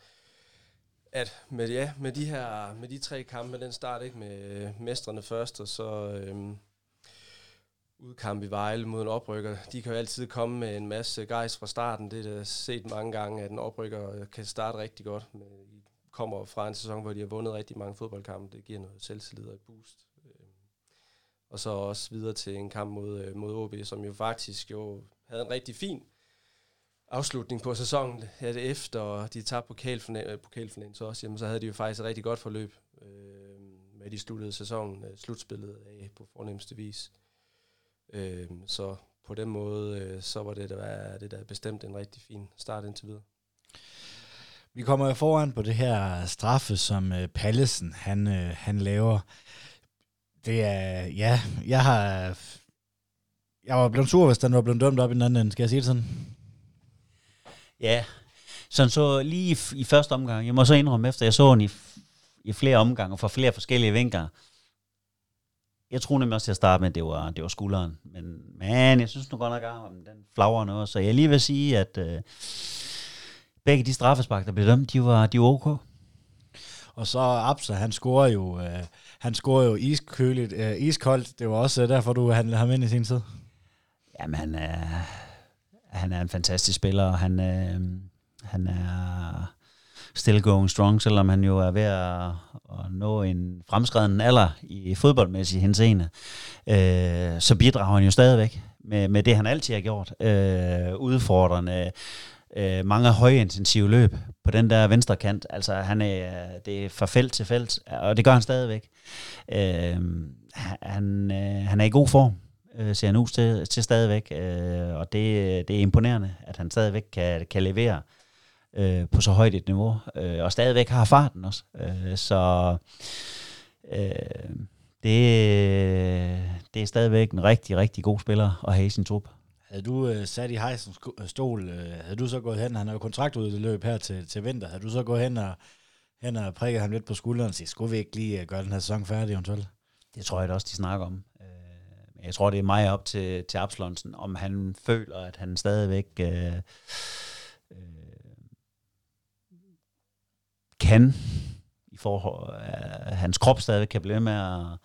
At med, ja, med, de her, med de tre kampe, den start ikke med mestrene først, og så øhm, udkamp i Vejle mod en oprykker. De kan jo altid komme med en masse gejs fra starten. Det er da set mange gange, at en oprykker øh, kan starte rigtig godt Men de kommer fra en sæson, hvor de har vundet rigtig mange fodboldkampe. Det giver noget selvtillid og et boost. Øh, og så også videre til en kamp mod, øh, mod OB, som jo faktisk jo havde en rigtig fin afslutning på sæsonen. Ja, det efter de tabte pokalfinalen, pokalfinalen så også, jamen, så havde de jo faktisk et rigtig godt forløb øh, med de sluttede sæsonen, øh, slutspillet af på fornemmeste vis. Øh, så på den måde, øh, så var det, der var, det der bestemt en rigtig fin start indtil videre. Vi kommer jo foran på det her straffe, som uh, Pallesen han, uh, han laver. Det er, ja, jeg har, jeg var blevet sur, hvis den var blevet dømt op i den anden ende. Skal jeg sige det sådan? Ja, sådan så lige i, i første omgang, jeg må så indrømme efter, jeg så den i, i flere omgange og fra flere forskellige vinkler. Jeg tror nemlig også til at starte med, at det var, det var skulderen. Men, men jeg synes nu godt nok, at den flagrer noget. Så jeg lige vil sige, at uh, begge de straffespark, der blev dømt, de var, de var ok. Og så Absa, han scorer jo, øh, han scorer jo iskøligt, øh, iskoldt. Det var også øh, derfor, du handlede ham ind i sin tid. Jamen, han er, han er en fantastisk spiller, og han, øh, han er still going strong, selvom han jo er ved at, at nå en fremskreden alder i fodboldmæssig henseende. Øh, så bidrager han jo stadigvæk med, med det, han altid har gjort. Øh, udfordrende øh, mange højintensive løb på den der venstre kant. Altså, han er, det er fra felt til felt, og det gør han stadigvæk. Øh, han, øh, han er i god form, øh, ser han ud til, til stadigvæk, øh, og det, det er imponerende, at han stadigvæk kan, kan levere øh, på så højt et niveau, øh, og stadigvæk har farten også. Øh, så øh, det, det er stadigvæk en rigtig, rigtig god spiller at have i sin trup. Havde du øh, sat i hejsens øh, stol, øh, havde du så gået hen, han har jo kontrakt ud i løb her til, til vinter, havde du så gået hen og, hen og prikket ham lidt på skulderen og sige, skulle vi ikke lige øh, gøre den her sæson færdig eventuelt? Det tror jeg da også, de snakker om. Øh, jeg tror, det er mig op til, til Absalonsen, om han føler, at han stadigvæk øh, kan, i forhold, at hans krop stadig kan blive med at,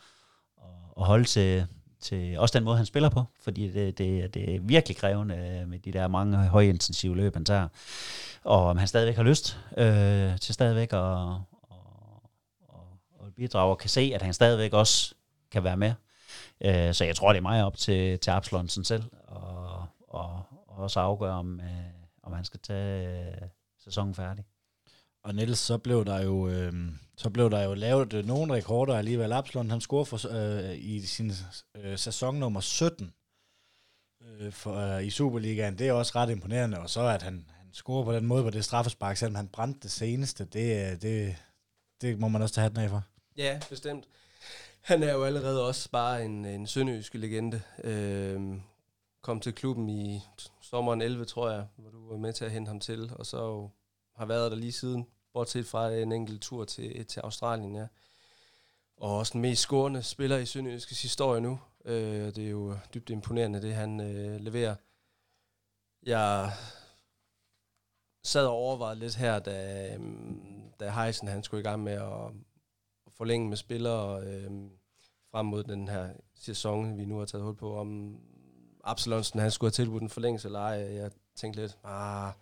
at holde til, til også den måde, han spiller på, fordi det, det, det er virkelig krævende øh, med de der mange højintensive løb, han tager. Og om han stadigvæk har lyst øh, til stadigvæk at, og, og, og bidrage, og kan se, at han stadigvæk også kan være med. Øh, så jeg tror, det er meget op til, til Absalonsen selv, og, og, og også afgøre, om, øh, om han skal tage øh, sæsonen færdig. Og Niels, så blev der jo, øh, så blev der jo lavet øh, nogle rekorder alligevel. Absalon, han scorede for, øh, i sin øh, sæson nummer 17 øh, for, øh, i Superligaen. Det er også ret imponerende. Og så at han, han scorer på den måde på det straffespark, selvom han brændte det seneste, det, øh, det, det må man også tage hatten af for. Ja, bestemt. Han er jo allerede også bare en, en sønderjyske legende. Øh, kom til klubben i sommeren 11, tror jeg, hvor du var med til at hente ham til, og så har været der lige siden, bortset fra en enkelt tur til, til Australien, ja. Og også den mest scorende spiller i Sønderjyskets historie nu. Øh, det er jo dybt imponerende, det han øh, leverer. Jeg sad og overvejede lidt her, da, øhm, da Heisen han skulle i gang med at, at forlænge med spillere øh, frem mod den her sæson, vi nu har taget hul på, om Absalonsen han skulle have tilbudt en forlængelse eller ej. Jeg tænkte lidt, ah,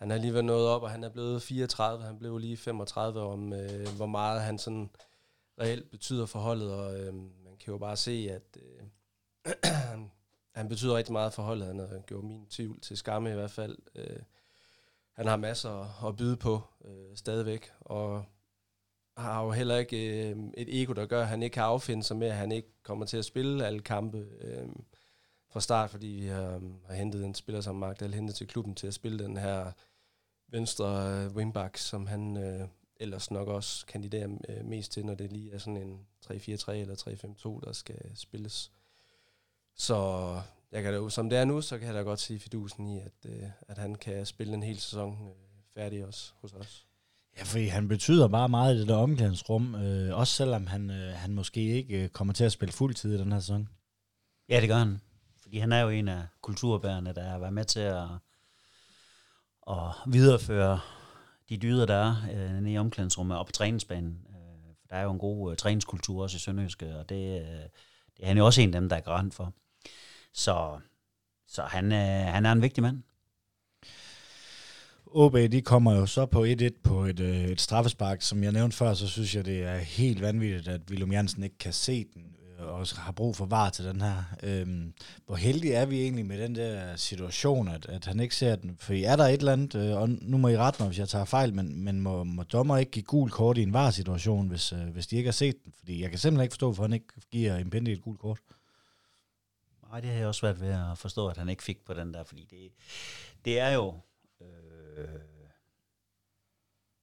han er alligevel nået op, og han er blevet 34, han blev lige 35, om øh, hvor meget han sådan reelt betyder for holdet, og øh, man kan jo bare se, at øh, han betyder rigtig meget for holdet. Han har gjort min tvivl til skamme i hvert fald. Øh, han har masser at byde på øh, stadigvæk, og har jo heller ikke øh, et ego, der gør, at han ikke kan affinde sig med, at han ikke kommer til at spille alle kampe øh, fra start, fordi vi har, har hentet en spiller som Magdal hentet til klubben til at spille den her venstre øh, wingback, som han øh, ellers nok også kandiderer øh, mest til, når det lige er sådan en 3-4-3 eller 3-5-2, der skal spilles. Så jeg kan da, som det er nu, så kan jeg da godt sige fidusen i, at, øh, at han kan spille en hel sæson øh, færdig også hos os. Ja, fordi han betyder bare meget i det der omklædningsrum, øh, også selvom han, øh, han måske ikke øh, kommer til at spille fuldtid i den her sæson. Ja, det gør han. Fordi han er jo en af kulturbærerne, der har været med til at, at videreføre de dyder, der er øh, i omklædningsrummet og på træningsbanen. Øh, for der er jo en god øh, træningskultur også i Sønderjyske, og det, øh, det er han jo også en af dem, der er garant for. Så, så han, øh, han er en vigtig mand. OB, de kommer jo så på 1-1 på et, øh, et straffespark. Som jeg nævnte før, så synes jeg, det er helt vanvittigt, at William Jansen ikke kan se den, Øh, og har brug for var til den her. Øhm, hvor heldig er vi egentlig med den der situation, at, at han ikke ser den? For I er der et eller andet, øh, og nu må I rette mig, hvis jeg tager fejl, men, men må, må dommer ikke give gul kort i en var-situation, hvis, øh, hvis de ikke har set den? Fordi jeg kan simpelthen ikke forstå, hvorfor han ikke giver en Impendi et gult kort. Nej, det har jeg også været ved at forstå, at han ikke fik på den der, fordi det, det er jo øh,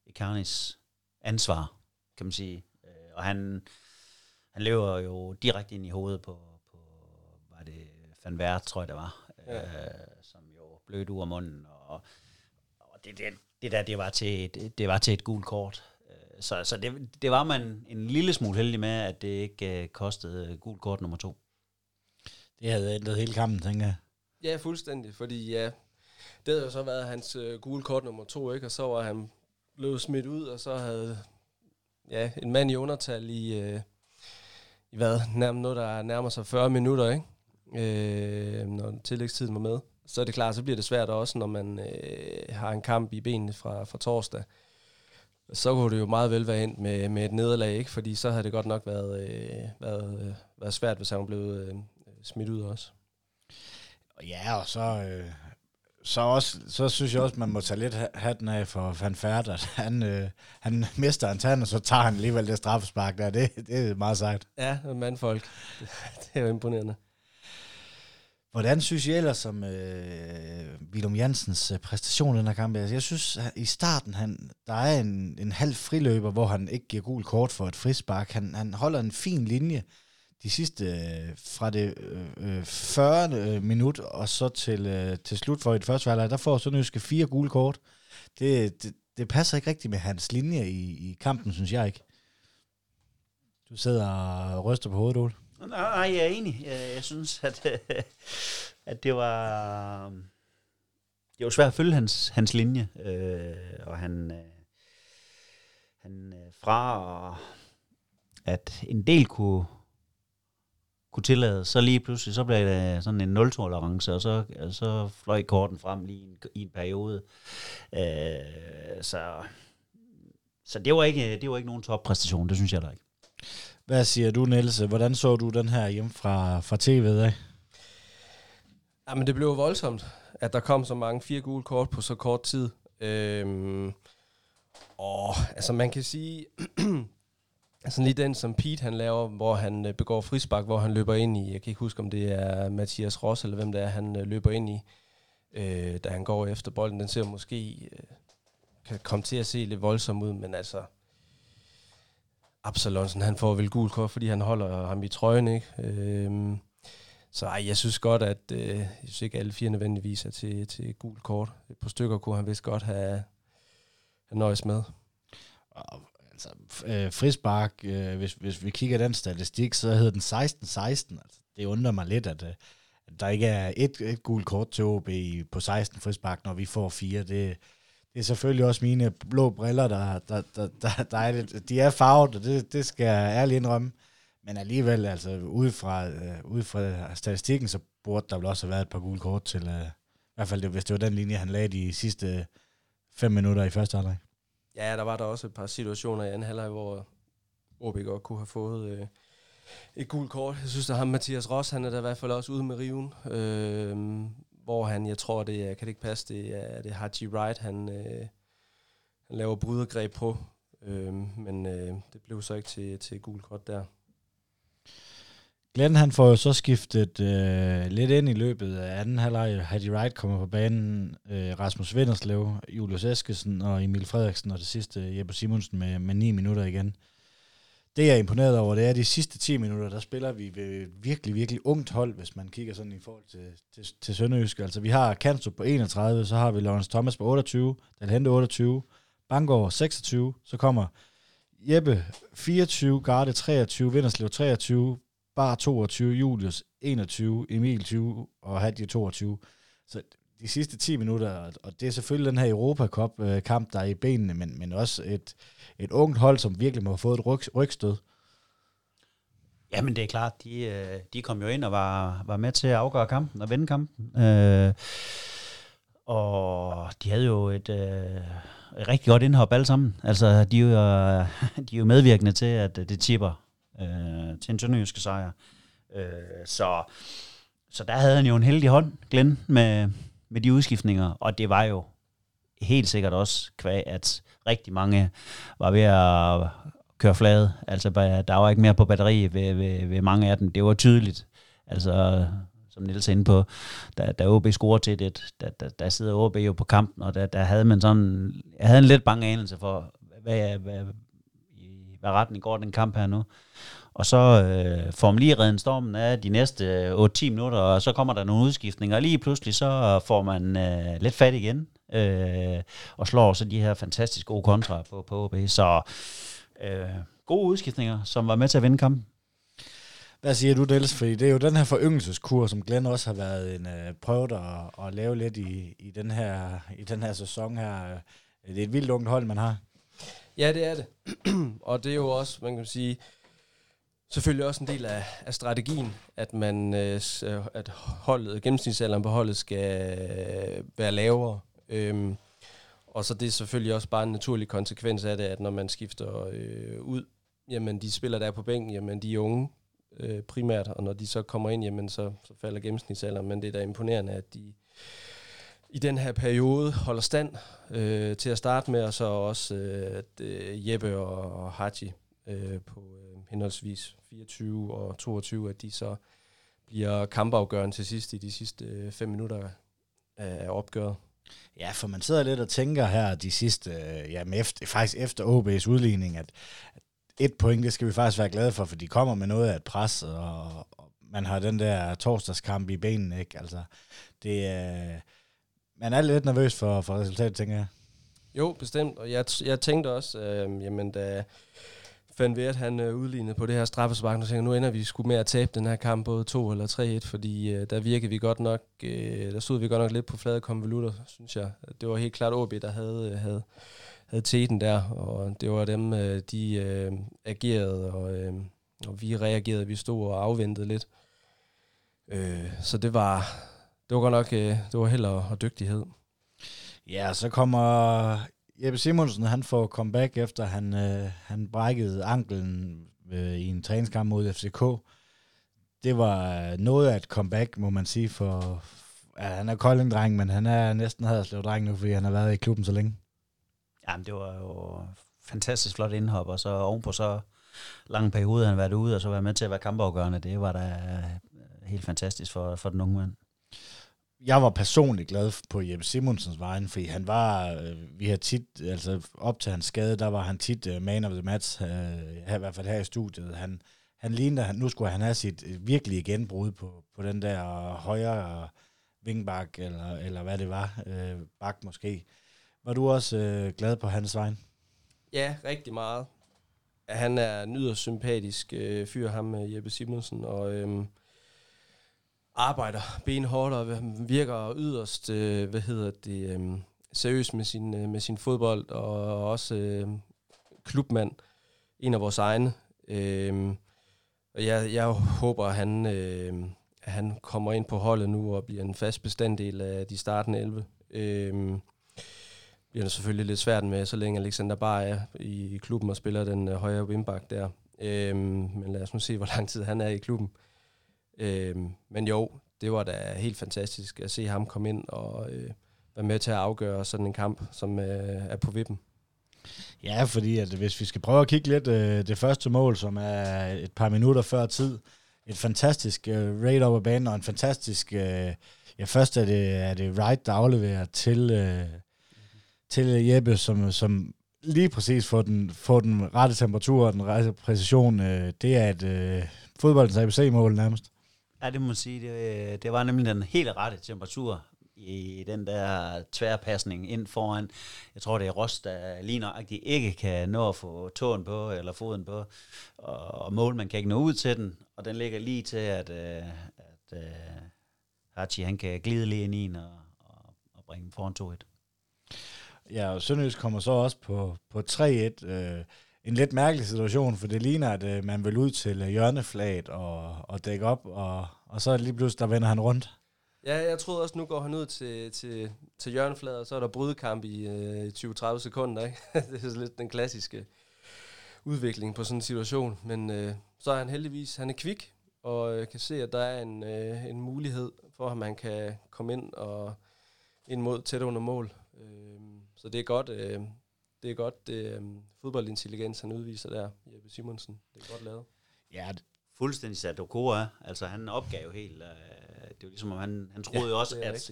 Ikanis ansvar, kan man sige. Øh, og han, han lever jo direkte ind i hovedet på, på var det Van Vert, tror jeg det var, ja. øh, som jo blødte ud af munden, og, og det, det, det der, det var til et, det var til et gult kort. Øh, så, så det, det var man en lille smule heldig med, at det ikke øh, kostede gult kort nummer to. Det havde ændret hele kampen, tænker jeg. Ja, fuldstændig, fordi ja, det havde jo så været hans øh, gule kort nummer to, ikke? og så var han blevet smidt ud, og så havde ja, en mand i undertal i, øh, i hvad, nærmest noget, der nærmer sig 40 minutter, ikke? Øh, når tillægstiden var med. Så er det klart, så bliver det svært også, når man øh, har en kamp i benene fra, fra torsdag. Så kunne det jo meget vel være endt med, med et nederlag, ikke? fordi så havde det godt nok været, øh, været, øh, været svært, hvis han blev øh, smidt ud også. Ja, og så, øh, så, også, så synes jeg også, man må tage lidt hatten af for Van Fert, at han, øh, han mister en tand, og så tager han alligevel det straffespark der. Det, det er meget sejt. Ja, mandfolk. Det er jo imponerende. Hvordan synes I ellers som øh, Willum Jansens øh, præstation i den her kamp? Altså, jeg synes, at i starten, han, der er en, en halv friløber, hvor han ikke giver gul kort for et frispark. Han, han holder en fin linje de sidste, øh, fra det øh, øh 40. Øh, minut og så til, øh, til slut for et første halvleg, der får Sønderjyske fire gule kort. Det, det, det passer ikke rigtigt med hans linje i, i kampen, synes jeg ikke. Du sidder og ryster på hovedet, Ole. Nej, jeg er enig. Jeg, jeg synes, at, øh, at det var... Det var svært at følge hans, hans linje, øh, og han, øh, han fra at en del kunne, kunne tillade, så lige pludselig, så blev det sådan en nul-tolerance, og så, så fløj korten frem lige i en, i en periode. Øh, så, så det var ikke, det var ikke nogen toppræstation, det synes jeg da ikke. Hvad siger du, Niels? Hvordan så du den her hjem fra, fra tv'et af? Jamen, det blev voldsomt, at der kom så mange fire gule kort på så kort tid. Øhm, og altså, man kan sige, altså lige den, som Pete han laver, hvor han øh, begår frispark, hvor han løber ind i, jeg kan ikke huske, om det er Mathias Ross, eller hvem det er, han øh, løber ind i, øh, da han går efter bolden. Den ser måske, øh, kan komme til at se lidt voldsom ud, men altså, Absalonsen, han får vel gul kort, fordi han holder ham i trøjen, ikke? Øh, så ej, jeg synes godt, at øh, jeg synes ikke alle fire nødvendigvis er til, til gul kort. På stykker kunne han vist godt have, have nøjes med. Altså, øh, frispark, øh, hvis, hvis vi kigger den statistik, så hedder den 16-16. Altså, det undrer mig lidt, at, øh, at der ikke er et, et gul kort til OB på 16 frispark, når vi får fire. Det, det er selvfølgelig også mine blå briller, der, der, der, der, der er lidt, de er farvet, og det, det skal jeg ærligt indrømme. Men alligevel, altså ud fra, øh, ud fra statistikken, så burde der vel også have været et par gule kort til, øh, i hvert fald hvis det var den linje, han lagde de sidste fem minutter i første halvleg. Ja, der var der også et par situationer i anden halvleg, hvor OB godt kunne have fået øh, et gult kort. Jeg synes, at ham Mathias Ross, han er der i hvert fald også ude med riven. Øh, hvor han, jeg tror, det er, kan det ikke passe, det er, det er Haji Wright, han, øh, han laver brydergreb på. Øh, men øh, det blev så ikke til, til gult kort der. Glenn han får jo så skiftet øh, lidt ind i løbet af anden halvleg. Hattie Wright kommer på banen. Øh, Rasmus Vinderslev, Julius Eskesen og Emil Frederiksen og det sidste Jeppe Simonsen med, med 9 minutter igen. Det jeg er imponeret over, det er, at de sidste 10 minutter, der spiller vi ved virkelig, virkelig ungt hold, hvis man kigger sådan i forhold til, til, til Sønderjysk. Altså vi har Kanstrup på 31, så har vi Lawrence Thomas på 28, Dalhente 28, Bangor 26, så kommer Jeppe 24, Garde 23, Vinderslev 23, Bar 22, Julius 21, Emil 20 og Hadje 22. Så de sidste 10 minutter, og det er selvfølgelig den her Europa Cup kamp, der er i benene, men, men også et, et ungt hold, som virkelig må have fået et ryg, rygstød. Jamen det er klart, de, øh, de kom jo ind og var, var med til at afgøre kampen og vinde kampen. Øh, og de havde jo et, øh, et rigtig godt indhop alle sammen. Altså de er jo, øh, de er jo medvirkende til, at det tipper øh, til en sønderjyske sejr. Øh, så, så der havde han jo en heldig hånd, Glenn, med, med de udskiftninger, og det var jo helt sikkert også kvæg, at rigtig mange var ved at køre flade. Altså, der var ikke mere på batteri ved, ved, ved mange af dem. Det var tydeligt. Altså, som Niels er inde på, da, da OB scorer til det, der, der, der sidder OB jo på kampen, og der, der havde man sådan, jeg havde en lidt bange anelse for, hvad, hvad, i hvad retning går den kamp her nu. Og så øh, får man lige redden stormen af de næste 8-10 minutter, og så kommer der nogle udskiftninger, og lige pludselig så får man øh, lidt fat igen, øh, og slår så de her fantastisk gode kontra på, på OB. Så øh, gode udskiftninger, som var med til at vinde kampen. Hvad siger du, Dels? Fordi det er jo den her foryngelseskur, som Glenn også har været en uh, prøvet at, at lave lidt i, i, den her, i den her sæson her. Det er et vildt ungt hold, man har. Ja, det er det. og det er jo også, man kan sige, selvfølgelig også en del af, af strategien, at man øh, øh, at holdet, gennemsnitsalderen på holdet skal øh, være lavere. Øhm, og så det er selvfølgelig også bare en naturlig konsekvens af det, at når man skifter øh, ud, jamen de spiller der på bænken, jamen de er unge øh, primært, og når de så kommer ind, jamen så, så falder gennemsnitsalderen, men det er da imponerende, at de i den her periode holder stand øh, til at starte med, og så også øh, at, øh, Jeppe og, og Haji øh, på øh, henholdsvis 24 og 22, at de så bliver kampafgørende til sidst i de sidste øh, fem minutter af opgøret. Ja, for man sidder lidt og tænker her de sidste, øh, ja, efter, faktisk efter OB's udligning, at, at et point, det skal vi faktisk være glade for, for de kommer med noget af et pres, og, og man har den der torsdagskamp i benene, ikke? Altså, det er... Øh, man er lidt nervøs for, for resultatet, tænker jeg. Jo, bestemt. Og jeg, jeg tænkte også, øh, jamen da fandt ved, at han øh, udlignede på det her straffespark, og tænkte, nu ender vi sgu med at tabe den her kamp, både 2 eller 3-1, fordi øh, der virkede vi godt nok, øh, der stod vi godt nok lidt på flade konvolutter, synes jeg. Det var helt klart OB, der havde, øh, havde havde teten der, og det var dem, øh, de øh, agerede, og, øh, og vi reagerede, vi stod og afventede lidt. Øh, så det var, det var godt nok, øh, det var held og, og dygtighed. Ja, så kommer Jeppe Simonsen, han får comeback efter han, øh, han brækkede anklen øh, i en træningskamp mod FCK. Det var øh, noget af et comeback, må man sige, for ja, han er Kolding-dreng, men han er næsten Haderslev-dreng nu, fordi han har været i klubben så længe. Jamen, det var jo fantastisk flot indhop, og så ovenpå så lang periode, han har været ude, og så være med til at være kampafgørende. Det var da øh, helt fantastisk for, for den unge mand jeg var personligt glad på Jeppe Simonsens vejen, fordi han var, øh, vi har tit, altså op til hans skade, der var han tit øh, man of the match, øh, her, i hvert fald her i studiet. Han, han lignede, han, nu skulle han have sit øh, virkelige genbrud på, på den der højre vingbak, eller, eller hvad det var, uh, bak måske. Var du også glad på hans vejen? Ja, rigtig meget. Han er en yderst sympatisk fyr, ham Jeppe Simonsen, og øhm, arbejder benhårdt og virker yderst, øh, hvad hedder det, øh, seriøs med sin, øh, med sin fodbold, og også øh, klubmand, en af vores egne. Øh, og jeg, jeg håber, at han, øh, at han kommer ind på holdet nu og bliver en fast bestanddel af de startende 11. Øh, bliver det selvfølgelig lidt svært med, så længe Alexander Bar er i klubben og spiller den øh, højre wingback der. Øh, men lad os nu se, hvor lang tid han er i klubben. Øh, Øh, men jo, det var da helt fantastisk at se ham komme ind og øh, være med til at afgøre sådan en kamp, som øh, er på vippen. Ja, fordi at hvis vi skal prøve at kigge lidt øh, det første mål, som er et par minutter før tid, et fantastisk øh, raid over banen, og en fantastisk, øh, ja først er det, er det Wright, der afleverer til, øh, til Jeppe, som, som lige præcis får den, får den rette temperatur og den rette præcision. Øh, det er et øh, fodboldens ABC-mål nærmest. Ja, det må man sige. Det, øh, det var nemlig den helt rette temperatur i den der tværpasning ind foran. Jeg tror, det er Rost, der lige nøjagtigt ikke kan nå at få tåen på, eller foden på, og, og man kan ikke nå ud til den, og den ligger lige til, at, øh, at, at Hachi, han kan glide lige ind i den og, og, og bringe den foran 2-1. Ja, og Sønderjys kommer så også på, på 3-1. Øh, en lidt mærkelig situation, for det ligner, at øh, man vil ud til øh, hjørneflaget og, og dække op, og, og så lige pludselig, der vender han rundt. Ja, jeg troede også, nu går han ud til, til, til hjørnefladet, og så er der brydekamp i øh, 20-30 sekunder. Ikke? det er lidt den klassiske udvikling på sådan en situation. Men øh, så er han heldigvis, han er kvik, og øh, kan se, at der er en, øh, en mulighed for, at man kan komme ind og ind mod tæt under mål. Øh, så det er godt, øh, det er godt det um, fodboldintelligens, han udviser der, Jeppe Simonsen. Det er godt lavet. Ja, det fuldstændig sat er. Altså, han opgav jo helt. Uh, det var ligesom, om han, han troede ja, jo også, at,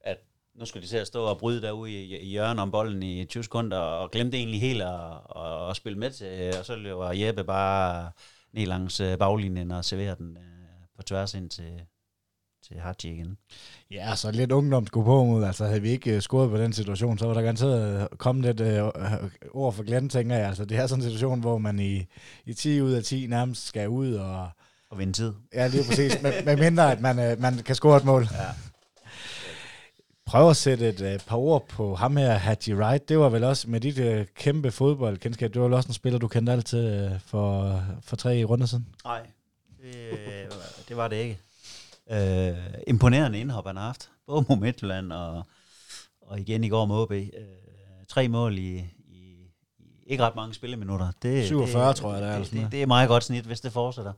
at nu skulle de til at stå og bryde derude i, i hjørnet om bolden i 20 sekunder, og glemte egentlig helt at, at, at spille med til, og så løber Jeppe bare ned langs øh, baglinjen og serverer den uh, på tværs ind til, til Haji igen. Ja, så lidt ungdom skulle på mod. Altså havde vi ikke uh, scoret på den situation, så var der garanteret kommet lidt uh, ord for Glenn, tænker jeg. Altså det er sådan en situation, hvor man i, i 10 ud af 10 nærmest skal ud og... Og vinde tid. Ja, lige præcis. med, med mindre, at man, uh, man kan score et mål. Ja. Prøv at sætte et uh, par ord på ham her, Haji Wright. Det var vel også med dit uh, kæmpe fodboldkendskab. Det var vel også en spiller, du kendte altid uh, for, for tre runder siden? Nej, det, det var det ikke øh, imponerende indhop, han har haft. Både mod Midtjylland og, og igen i går med OB. Øh, tre mål i, i, i ikke ret mange spilleminutter. Det, 47, det, tror jeg, det er. Det, det, det er meget godt snit, hvis det fortsætter.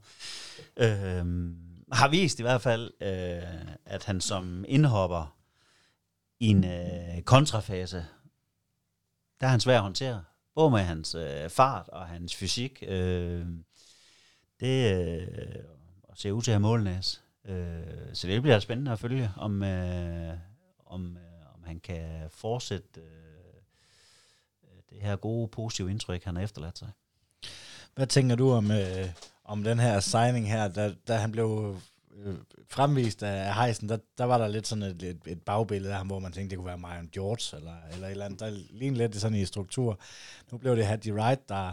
Øh, har vist i hvert fald, øh, at han som indhopper i en øh, kontrafase, der er han svær at håndtere. Både med hans øh, fart og hans fysik. Øh, det øh, ser ud til at have målnæs. Øh, så det bliver spændende at følge, om, øh, om, øh, om han kan fortsætte øh, det her gode, positive indtryk, han har efterladt sig. Hvad tænker du om, øh, om den her signing her, da, da han blev øh, fremvist af Heisen, der, der var der lidt sådan et, et, et bagbillede af ham, hvor man tænkte, det kunne være Marion George, eller, eller et eller andet, der lignede lidt sådan i struktur. Nu blev det Hattie Wright, der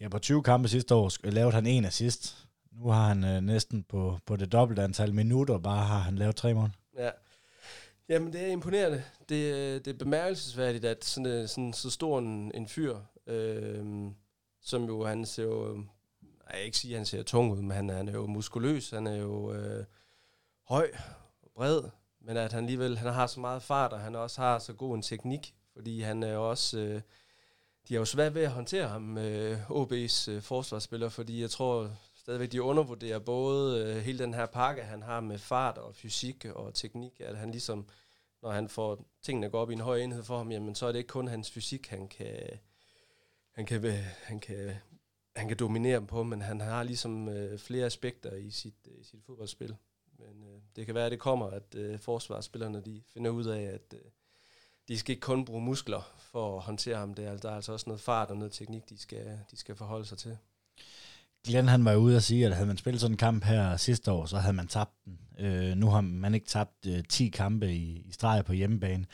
ja, på 20 kampe sidste år lavede han en assist, nu har han øh, næsten på, på det dobbelte antal minutter, bare har han lavet tre mål. Ja. Jamen, det er imponerende. Det, øh, det er bemærkelsesværdigt, at sådan, øh, sådan så stor en, en fyr, øh, som jo, han ser jo, jeg ikke sige, at han ser tung ud, men han, han er jo muskuløs, han er jo øh, høj og bred, men at han alligevel han har så meget fart, og han også har så god en teknik, fordi han er jo også... Øh, de har jo svært ved at håndtere ham, øh, OB's øh, forsvarsspiller, fordi jeg tror stadigvæk, de undervurderer både øh, hele den her pakke, han har med fart og fysik og teknik, at han ligesom, når han får tingene gå op i en høj enhed for ham, jamen så er det ikke kun hans fysik, han kan, han kan, han kan, han kan dominere dem på, men han har ligesom øh, flere aspekter i sit, øh, sit fodboldspil. Men øh, det kan være, at det kommer, at øh, forsvarsspillerne de finder ud af, at øh, de skal ikke kun bruge muskler for at håndtere ham. Det er, der er altså også noget fart og noget teknik, de skal, de skal forholde sig til. Glenn han var ude og sige, at havde man spillet sådan en kamp her sidste år, så havde man tabt den. Øh, nu har man ikke tabt øh, 10 kampe i, i streg på hjemmebane.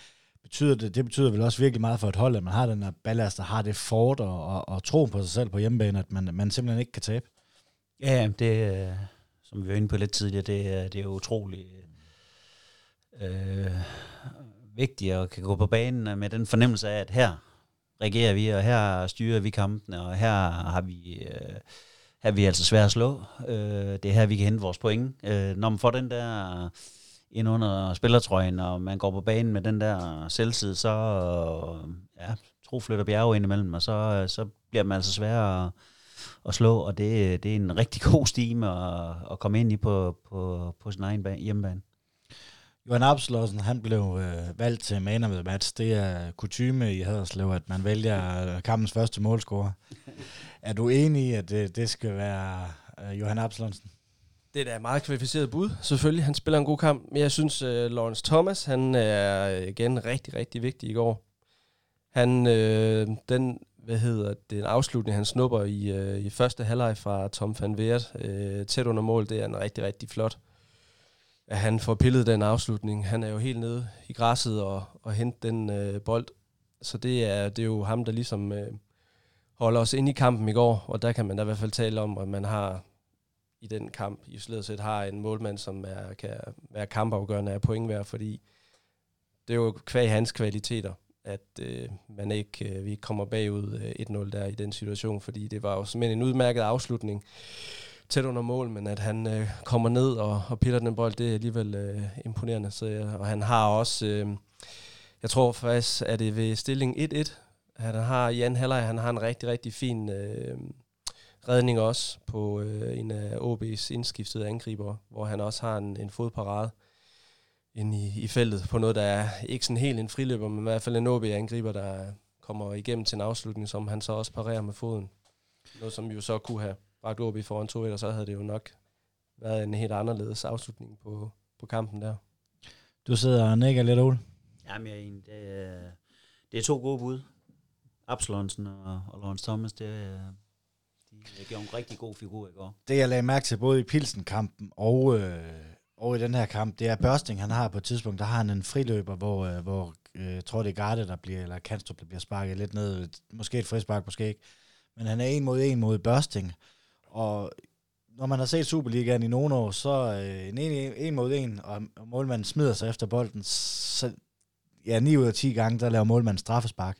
Betyder det, det betyder vel også virkelig meget for et hold, at man har den der ballast, der har det fort og, og, og tro på sig selv på hjemmebane, at man, man simpelthen ikke kan tabe. Ja, det, øh, som vi var inde på lidt tidligere, det, det er jo utroligt øh, vigtigt at kan gå på banen med den fornemmelse af, at her regerer vi, og her styrer vi kampen, og her har vi... Øh, her er vi altså svært at slå. Øh, det er her, vi kan hente vores point. Øh, når man får den der ind under spillertrøjen, og man går på banen med den der selvtid, så øh, ja, tro flytter bjerge ind imellem, og så, øh, så bliver man altså svær at, at slå, og det, det er en rigtig god stime at, at komme ind i på, på, på sin egen bane, hjemmebane. Johan Absalonsen, han blev øh, valgt til man of the match. Det er kutyme i Haderslev, at man vælger øh, kampens første målscorer er du enig i, at det, det skal være øh, Johan Absalonsen? Det er da et meget kvalificeret bud, selvfølgelig. Han spiller en god kamp, men jeg synes, uh, Lawrence Thomas, han er øh, igen rigtig, rigtig vigtig i går. Han, øh, den, hvad hedder det, en afslutning, han snupper i, øh, i første halvleg fra Tom van Weert, øh, tæt under mål, det er en rigtig, rigtig flot at han får pillet den afslutning. Han er jo helt nede i græsset og, og henter den øh, bold. Så det er, det er jo ham, der ligesom øh, holder os ind i kampen i går, og der kan man da i hvert fald tale om, at man har i den kamp i slet set har en målmand, som er, kan være kampafgørende af pointværd, fordi det er jo kvæg hans kvaliteter, at øh, man ikke, øh, vi ikke kommer bagud øh, 1-0 der i den situation, fordi det var jo simpelthen en udmærket afslutning tæt under mål, men at han øh, kommer ned og, og piller den bold, det er alligevel øh, imponerende. Så, ja, og han har også, øh, jeg tror faktisk, at det ved stilling 1-1, han har Jan Haller, han har en rigtig, rigtig fin øh, redning også på øh, en af OB's indskiftede angriber, hvor han også har en, en fodparade ind i, i feltet på noget, der er ikke sådan helt en friløber, men i hvert fald en OB-angriber, der kommer igennem til en afslutning, som han så også parerer med foden. Noget, som jo så kunne have bragt OB foran 2 og så havde det jo nok været en helt anderledes afslutning på, på kampen der. Du sidder og nikker lidt, Ole. Jamen, jeg er en, det, det er to gode bud. Absalonsen og, og Lawrence Thomas, det er, de øh, gjorde en rigtig god figur i går. Det, jeg lagde mærke til både i Pilsen-kampen og, øh, og i den her kamp, det er Børsting, han har på et tidspunkt, der har han en friløber, hvor, øh, hvor øh, tror, det er Garde, der bliver, eller Kanstrup, der bliver sparket lidt ned. Måske et frispark, måske ikke. Men han er en mod en mod Børsting. Og når man har set Superligaen i nogle år, så øh, en, en, en mod en, og målmanden smider sig efter bolden, så ja, 9 ud af 10 gange, der laver målmanden straffespark.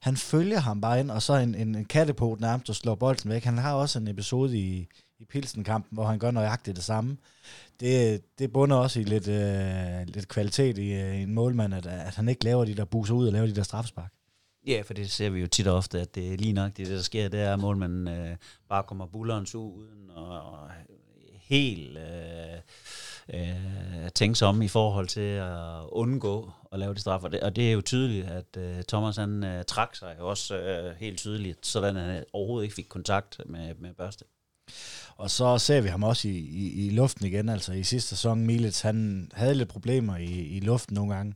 Han følger ham bare ind, og så en, en, en kattepot nærmest og slår bolden væk. Han har også en episode i, i Pilsen-kampen, hvor han gør nøjagtigt det samme. Det, det bunder også i lidt, øh, lidt kvalitet i øh, en målmand, at, at han ikke laver de der buser ud og laver de der straffespark. Ja, for det ser vi jo tit og ofte, at det er lige nok det, der sker, det er, at målmanden øh, bare kommer bullerens ud, og, og øh, helt øh, øh, tænke sig om i forhold til at undgå at lave de straffer. Og det, er jo tydeligt, at øh, Thomas han øh, trak sig også øh, helt tydeligt, sådan at han overhovedet ikke fik kontakt med, med Børste. Og så ser vi ham også i, i, i luften igen. Altså i sidste sæson, Milits, han havde lidt problemer i, i luften nogle gange.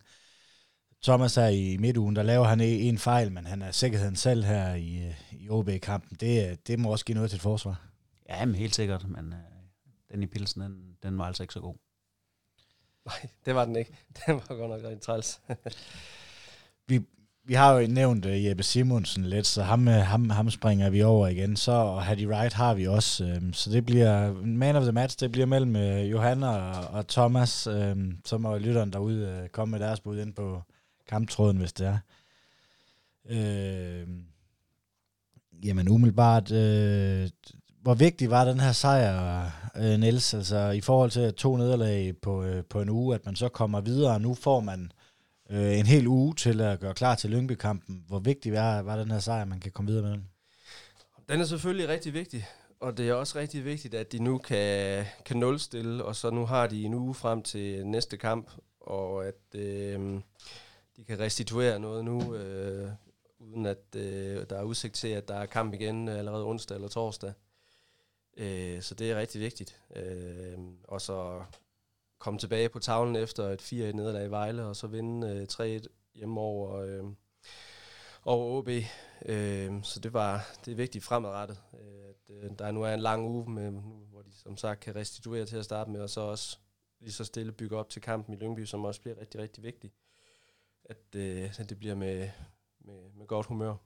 Thomas her i midtugen, der laver han en fejl, men han er sikkerheden selv her i, i OB-kampen. Det, det må også give noget til et forsvar. Ja, men helt sikkert, men øh, den i pilsen, den, den var altså ikke så god. Nej, det var den ikke. Den var godt nok rigtig træls. vi, vi har jo nævnt uh, Jeppe Simonsen lidt, så ham, uh, ham, ham springer vi over igen. Så og Hattie Wright har vi også. Um, så det bliver man of the match, det bliver mellem uh, Johanna og, og Thomas. Um, så må lytteren derude uh, komme med deres bud ind på kamptråden, hvis det er. Uh, jamen umiddelbart, uh, hvor vigtig var den her sejr, uh, Niels? Altså i forhold til to nederlag på, øh, på en uge, at man så kommer videre, og nu får man øh, en hel uge til at gøre klar til Lyngby-kampen. Hvor vigtig var, var den her sejr, man kan komme videre med den? Den er selvfølgelig rigtig vigtig, og det er også rigtig vigtigt, at de nu kan, kan nulstille, og så nu har de en uge frem til næste kamp, og at øh, de kan restituere noget nu, øh, uden at øh, der er udsigt til, at der er kamp igen øh, allerede onsdag eller torsdag. Øh, så det er rigtig vigtigt. Øh, og så komme tilbage på tavlen efter et 4-1 nederlag i Vejle, og så vinde øh, 3-1 hjemme over, øh, over OB. Øh, så det var det er vigtigt fremadrettet. Øh, at, øh, der nu er en lang uge, med, hvor de som sagt kan restituere til at starte med, og så også lige så stille bygge op til kampen i Lyngby, som også bliver rigtig, rigtig vigtig. At, øh, at det bliver med, med, med godt humør.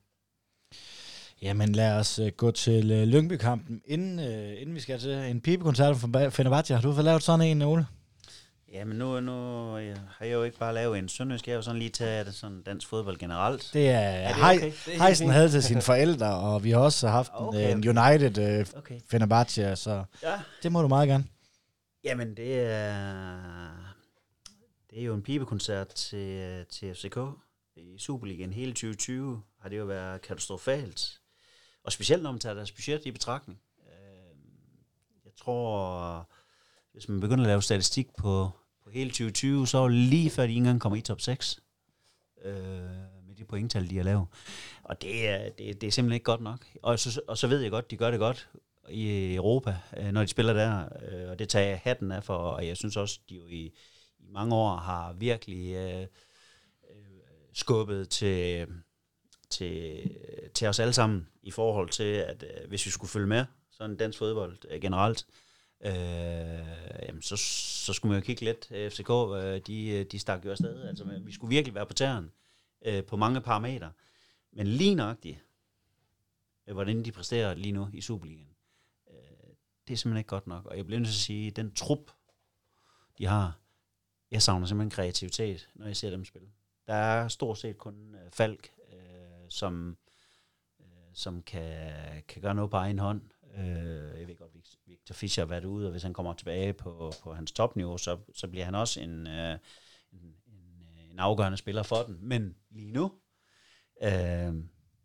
Jamen lad os uh, gå til uh, Lyngby-kampen, inden, uh, inden vi skal til en pibekoncert fra Fenerbahce. Har du fået lavet sådan en, Ole? Ja, men nu, nu ja, har jeg jo ikke bare lavet en sønderjysk, jeg har jo sådan lige taget sådan dansk fodbold generelt. Det er, er det okay? Hej, Heisen havde til sine forældre, og vi har også haft okay, en, en United uh, okay. Fenerbahce, så ja. det må du meget gerne. Jamen, det er, det er jo en pibekoncert til, til FCK i Superligaen hele 2020 har det jo været katastrofalt. Og specielt når man tager deres budget i betragtning. Øh, jeg tror, hvis man begynder at lave statistik på, på hele 2020, så er lige før de ikke engang kommer i top 6. Øh, med de pointtal, de har lavet. Og det er, det, det er simpelthen ikke godt nok. Og så, og så ved jeg godt, de gør det godt i Europa, øh, når de spiller der. Øh, og det tager jeg hatten af for, og jeg synes også, de jo i, i mange år har virkelig øh, øh skubbet til, til, til os alle sammen i forhold til, at øh, hvis vi skulle følge med, sådan dansk fodbold øh, generelt, øh, jamen så, så skulle man jo kigge lidt. Øh, FCK, øh, de, øh, de stak jo afsted. Altså, vi skulle virkelig være på tæren øh, på mange parametre. Men lige nøjagtigt, øh, hvordan de præsterer lige nu i Superligaen, øh, det er simpelthen ikke godt nok. Og jeg bliver nødt til at sige, den trup, de har, jeg savner simpelthen kreativitet, når jeg ser dem spille. Der er stort set kun øh, Falk, som, øh, som kan, kan gøre noget på egen hånd. Øh, jeg ved godt, Victor Fischer har været ude, og hvis han kommer tilbage på, på hans topniveau, så, så bliver han også en, øh, en, en, en afgørende spiller for den. Men lige nu, øh,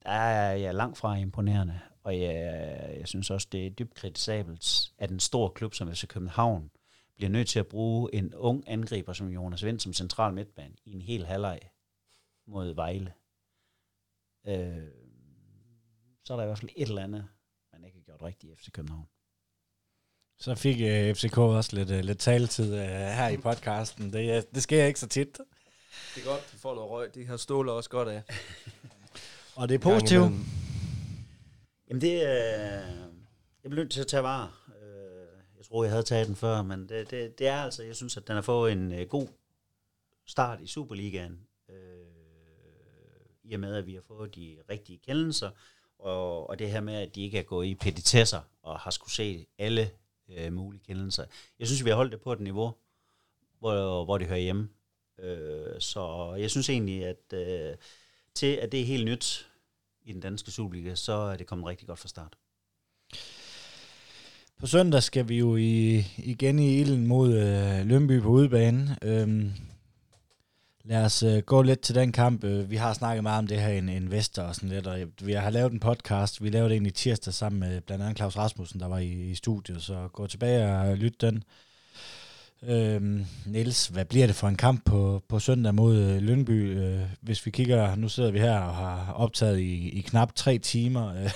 der er jeg langt fra imponerende, og jeg, jeg synes også, det er dybt kritisabelt, at en stor klub som FC København bliver nødt til at bruge en ung angriber som Jonas Vind som central midtbane i en hel halvleg mod Vejle. Øh, så er der i hvert fald et eller andet, man ikke har gjort rigtigt i FC København. Så fik uh, øh, FCK også lidt, uh, lidt taletid uh, her i podcasten. Det, uh, det sker ikke så tit. Det er godt, de får noget røg. De har stålet også godt af. Og det er positivt. Jamen det er... Uh, jeg bliver nødt til at tage vare. Uh, jeg tror, jeg havde taget den før, men det, det, det er altså... Jeg synes, at den har fået en uh, god start i Superligaen. I og med, at vi har fået de rigtige kendelser. Og, og det her med, at de ikke er gået i petitesser og har skulle se alle øh, mulige kendelser. Jeg synes, vi har holdt det på et niveau, hvor, hvor det hører hjemme. Øh, så jeg synes egentlig, at øh, til at det er helt nyt i den danske Superliga, så er det kommet rigtig godt fra start. På søndag skal vi jo i, igen i ilden mod øh, Lønby på udebane. Øhm, Lad os øh, gå lidt til den kamp. Øh, vi har snakket meget om det her en investor og sådan lidt, og vi har lavet en podcast. Vi lavede det egentlig tirsdag sammen med blandt andet Claus Rasmussen, der var i, i studiet, så gå tilbage og øh, lyt den. Øhm, Niels, hvad bliver det for en kamp på, på søndag mod øh, Øh, hvis vi kigger, nu sidder vi her og har optaget i, i knap tre timer. Øh,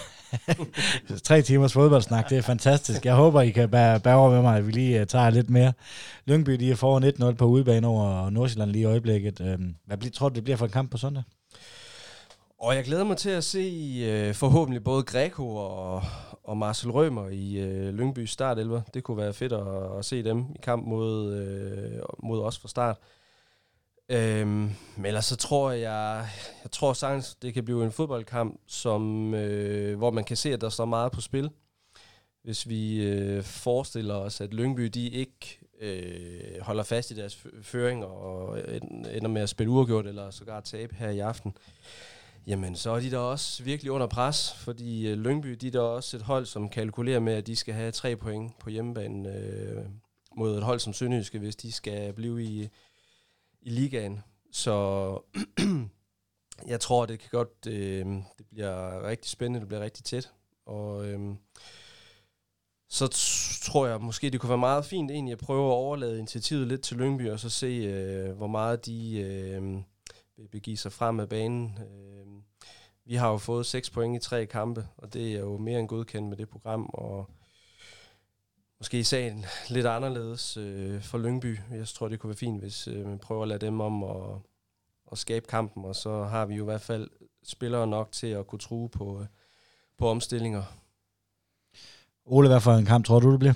tre timers fodboldsnak, det er fantastisk. Jeg håber, I kan bære, bære over med mig, at vi lige uh, tager lidt mere. Lyngby, de er foran 1-0 på udebane over Nordsjælland lige i øjeblikket. Øhm, hvad bliver, tror du, det bliver for en kamp på søndag? Og jeg glæder mig til at se øh, forhåbentlig både Greco og, og Marcel Rømer i øh, Lyngby startelver. Det kunne være fedt at, at se dem i kamp mod, øh, mod os fra start. Øhm, men ellers så tror jeg, jeg tror sagtens, det kan blive en fodboldkamp, som, øh, hvor man kan se, at der står meget på spil. Hvis vi øh, forestiller os, at Lyngby de ikke øh, holder fast i deres føring og øh, ender med at spille uafgjort eller sågar tabe her i aften, jamen så er de der også virkelig under pres, fordi øh, Lyngby de er der også et hold, som kalkulerer med, at de skal have tre point på hjemmebanen øh, mod et hold som Sønderjyske, hvis de skal blive i, i ligaen. Så jeg tror, det kan godt, øh, det bliver rigtig spændende, det bliver rigtig tæt. Og øh, så tror jeg måske, det kunne være meget fint egentlig at prøve at overlade initiativet lidt til Lyngby, og så se, øh, hvor meget de øh, begive sig frem af banen. Øh, vi har jo fået 6 point i tre kampe, og det er jo mere end godkendt med det program, og måske i sagen lidt anderledes øh, for Lyngby. Jeg tror, det kunne være fint, hvis øh, man prøver at lade dem om at, at skabe kampen, og så har vi jo i hvert fald spillere nok til at kunne true på, øh, på omstillinger. Ole, hvad for en kamp tror du, det bliver?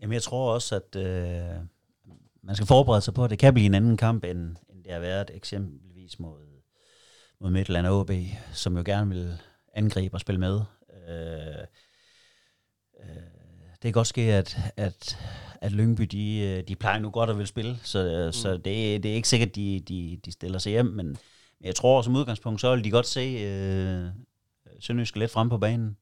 Jamen, jeg tror også, at øh, man skal forberede sig på, at det kan blive en anden kamp, end det har været eksempelvis mod, mod Midtland OB, som jo gerne vil angribe og spille med. Øh, øh, det kan godt ske, at, at, at Lyngby, de, øh, de plejer nu godt at vil spille, så, mm. så det, det er ikke sikkert, de, de, de stiller sig hjem, men jeg tror som udgangspunkt, så vil de godt se øh, Sønderjyske lidt frem på banen.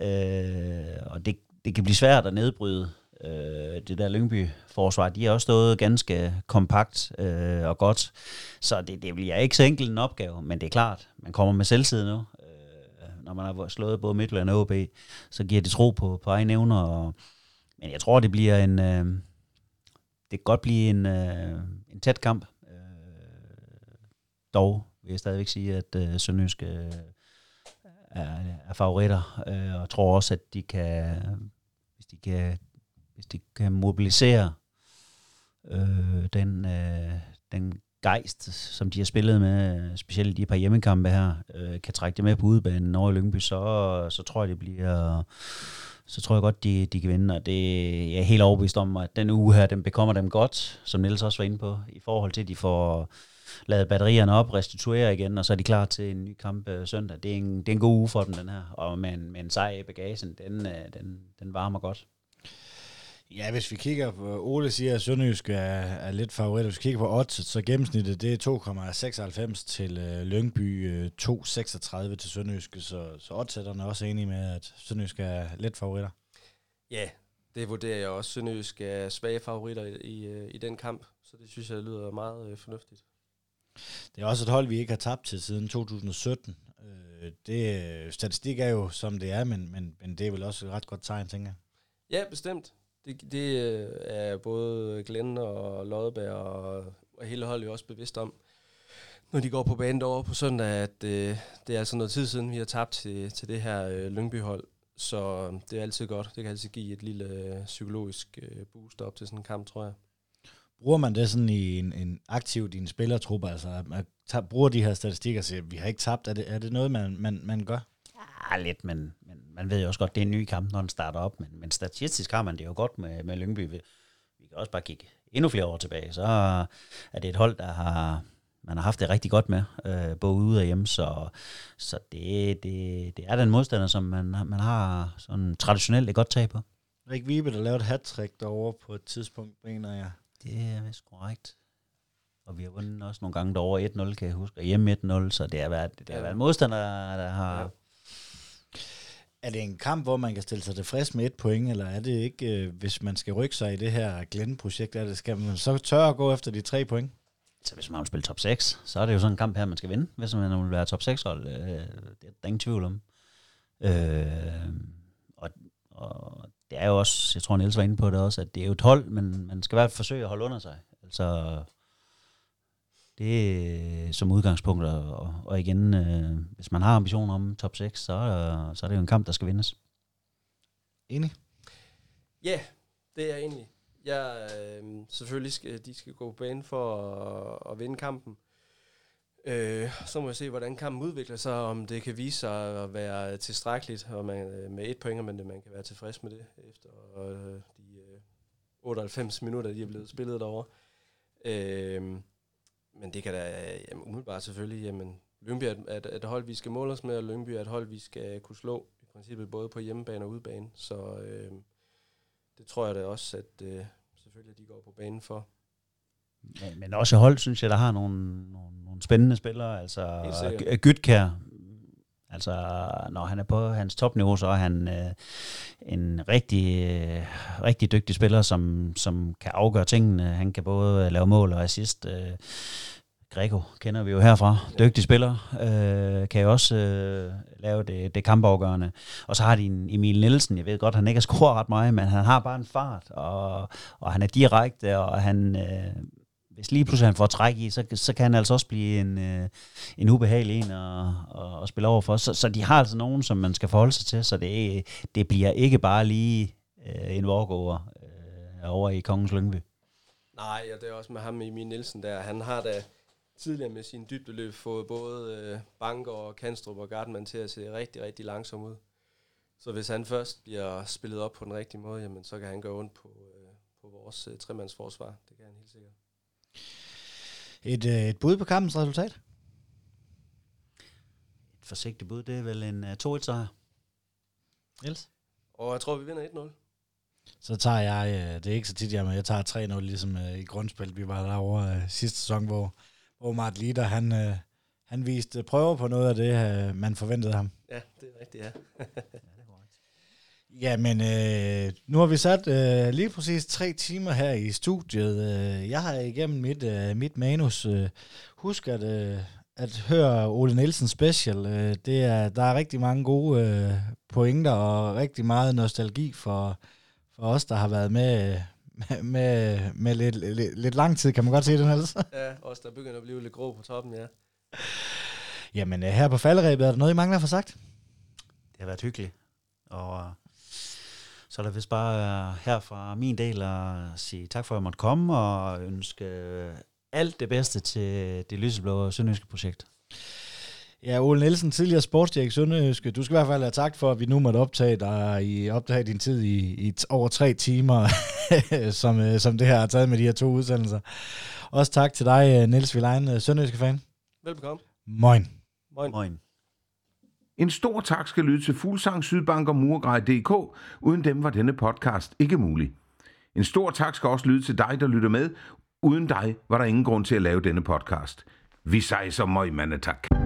Øh, og det, det kan blive svært at nedbryde øh, det der Lyngby-forsvar. De har også stået ganske kompakt øh, og godt, så det, det bliver ikke så enkelt en opgave, men det er klart, man kommer med selvtid nu. Øh, når man har slået både Midtland og OB, så giver det tro på, på egne evner. Og, men jeg tror, det bliver en... Øh, det kan godt blive en, øh, en tæt kamp. Øh, dog vil jeg stadigvæk sige, at øh, Sønderjysk øh, er, er favoritter, øh, og tror også, at de kan, hvis de kan, hvis de kan mobilisere øh, den, øh, den gejst, som de har spillet med, specielt de par hjemmekampe her, øh, kan trække det med på udebanen over i Lyngby, så, så tror jeg, det bliver så tror jeg godt, de, de kan vinde, og det jeg er helt overbevist om, at den uge her, den bekommer dem godt, som Niels også var inde på, i forhold til, at de får lavet batterierne op, restituere igen, og så er de klar til en ny kamp øh, søndag. Det er, en, det er en god uge for dem, den her. Og med en, med en sejr i bagagen, den, øh, den, den varmer godt. Ja, hvis vi kigger på, Ole siger, at Sønderjysk er, er lidt favorit. Hvis vi kigger på odds, så gennemsnittet det er 2,96 til øh, Lyngby, øh, 2,36 til Sønderjysk. Så, så oddsætterne er også enige med, at Sønderjysk er lidt favoritter. Ja, det vurderer jeg også. Sønderjysk er svage favoritter i, i, øh, i den kamp, så det synes jeg lyder meget øh, fornuftigt. Det er også et hold, vi ikke har tabt til siden 2017. Øh, det, statistik er jo, som det er, men, men, men det er vel også et ret godt tegn, tænker jeg. Ja, bestemt. Det, det øh, er både Glenn og Lodberg og, og hele holdet jo også bevidst om, når de går på banen over på søndag, at øh, det er altså noget tid siden, vi har tabt til, til det her øh, Lyngby-hold. Så øh, det er altid godt. Det kan altid give et lille øh, psykologisk øh, boost op til sådan en kamp, tror jeg. Bruger man det sådan i en, en aktiv din spillertruppe, altså at man tager, bruger de her statistikker og siger, at vi har ikke tabt, er det, er det noget, man, man, man gør? Ja, lidt, men, men man ved jo også godt, det er en ny kamp, når den starter op, men, men statistisk har man det jo godt med, med Lyngby. Vi, kan også bare kigge endnu flere år tilbage, så er det et hold, der har, man har haft det rigtig godt med, øh, både ude og hjemme, så, så det, det, det er den modstander, som man, man har sådan traditionelt et godt tag på. Rik Vibe, der lavede et hat derovre på et tidspunkt, mener jeg. Det er vist korrekt. Og vi har vundet også nogle gange derovre 1-0, kan jeg huske, og hjemme 1-0, så det har været, det har været modstander, der har... Ja. Er det en kamp, hvor man kan stille sig tilfreds med et point, eller er det ikke, øh, hvis man skal rykke sig i det her Glenn-projekt, er det, skal man så tørre at gå efter de tre point? Så hvis man vil spille top 6, så er det jo sådan en kamp her, man skal vinde, hvis man vil være top 6-hold. Øh, det er der ingen tvivl om. Øh, og, og det er jo også, jeg tror Niels var inde på det også, at det er jo et hold, men man skal i hvert fald forsøge at holde under sig. Altså, det er som udgangspunkt, og, og igen, øh, hvis man har ambitioner om top 6, så, øh, så er det jo en kamp, der skal vindes. Enig? Ja, yeah, det er jeg enig. Ja, øh, selvfølgelig skal de skal gå på banen for at, at vinde kampen. Øh, så må jeg se, hvordan kampen udvikler sig, om det kan vise sig at være tilstrækkeligt, og man, øh, med et point, men man kan være tilfreds med det, efter øh, de øh, 98 minutter, de er blevet spillet derovre. Øh, men det kan da jamen, umiddelbart selvfølgelig, jamen, Lyngby er, er et hold, vi skal måle os med, og Lyngby er et hold, vi skal kunne slå i princippet både på hjemmebane og udebane. Så øh, det tror jeg da også, at øh, selvfølgelig de går på banen for. Men, men også hold, synes jeg, der har nogle, nogle, nogle spændende spillere. Altså Gytkær, altså når han er på hans topniveau, så er han øh, en rigtig, øh, rigtig dygtig spiller, som, som kan afgøre tingene. Han kan både lave mål og assist. Øh, Greco kender vi jo herfra. Dygtig spiller. Øh, kan jo også øh, lave det, det kampafgørende. Og så har de en Emil Nielsen. Jeg ved godt, han ikke har scoret ret meget, men han har bare en fart, og, og han er direkte, og han... Øh, hvis lige pludselig han får træk i, så, så kan han altså også blive en, øh, en ubehagelig en at, at, at spille over for. Så, så de har altså nogen, som man skal forholde sig til, så det, det bliver ikke bare lige øh, en walkover øh, over i Kongens Lyngby. Nej, og det er også med ham Emil Nielsen der. Han har da tidligere med sin dybdeløb fået både øh, Banker og Kanstrup og Gartman til at se rigtig, rigtig langsom ud. Så hvis han først bliver spillet op på den rigtige måde, jamen, så kan han gøre ondt på, øh, på vores øh, tremandsforsvar. Det kan han helt sikkert. Et, øh, et bud på kampens resultat? Et forsigtigt bud, det er vel en uh, 2-1-sejr. Niels? Og jeg tror, vi vinder 1-0. Så tager jeg, øh, det er ikke så tit, jeg, men jeg tager 3-0, ligesom øh, i grundspil. Vi var derovre øh, sidste sæson, hvor, hvor Mart Lider, han, øh, han viste prøver på noget af det, øh, man forventede ham. Ja, det er rigtigt, ja. Ja, men øh, nu har vi sat øh, lige præcis tre timer her i studiet. Øh, jeg har igennem mit, øh, mit manus øh, husk at, øh, at høre Ole Nielsen special. Øh, det er, der er rigtig mange gode øh, pointer og rigtig meget nostalgi for, for os, der har været med, med, med, med lidt, lidt, lidt lang tid. Kan man godt se det, Niels? ja, også der begynder at blive lidt grå på toppen, ja. Jamen, øh, her på falderæbet, er der noget, I mangler for sagt? Det har været hyggeligt. Og så er der vist bare øh, her fra min del at sige tak for, at jeg måtte komme, og ønske øh, alt det bedste til det lyseblå sønderjyske projekt. Ja, Ole Nielsen, tidligere sportsdirektør i Sønderjyske. Du skal i hvert fald have tak for, at vi nu måtte optage dig i optage din tid i, i t- over tre timer, som, øh, som det her har taget med de her to udsendelser. Også tak til dig, Niels Vilein, Sønderjyske fan. Velbekomme. Moin. Moin. Moin. En stor tak skal lyde til Fuglsang, Sydbank og Murgrej.dk. Uden dem var denne podcast ikke mulig. En stor tak skal også lyde til dig, der lytter med. Uden dig var der ingen grund til at lave denne podcast. Vi sejser møg, mandetak.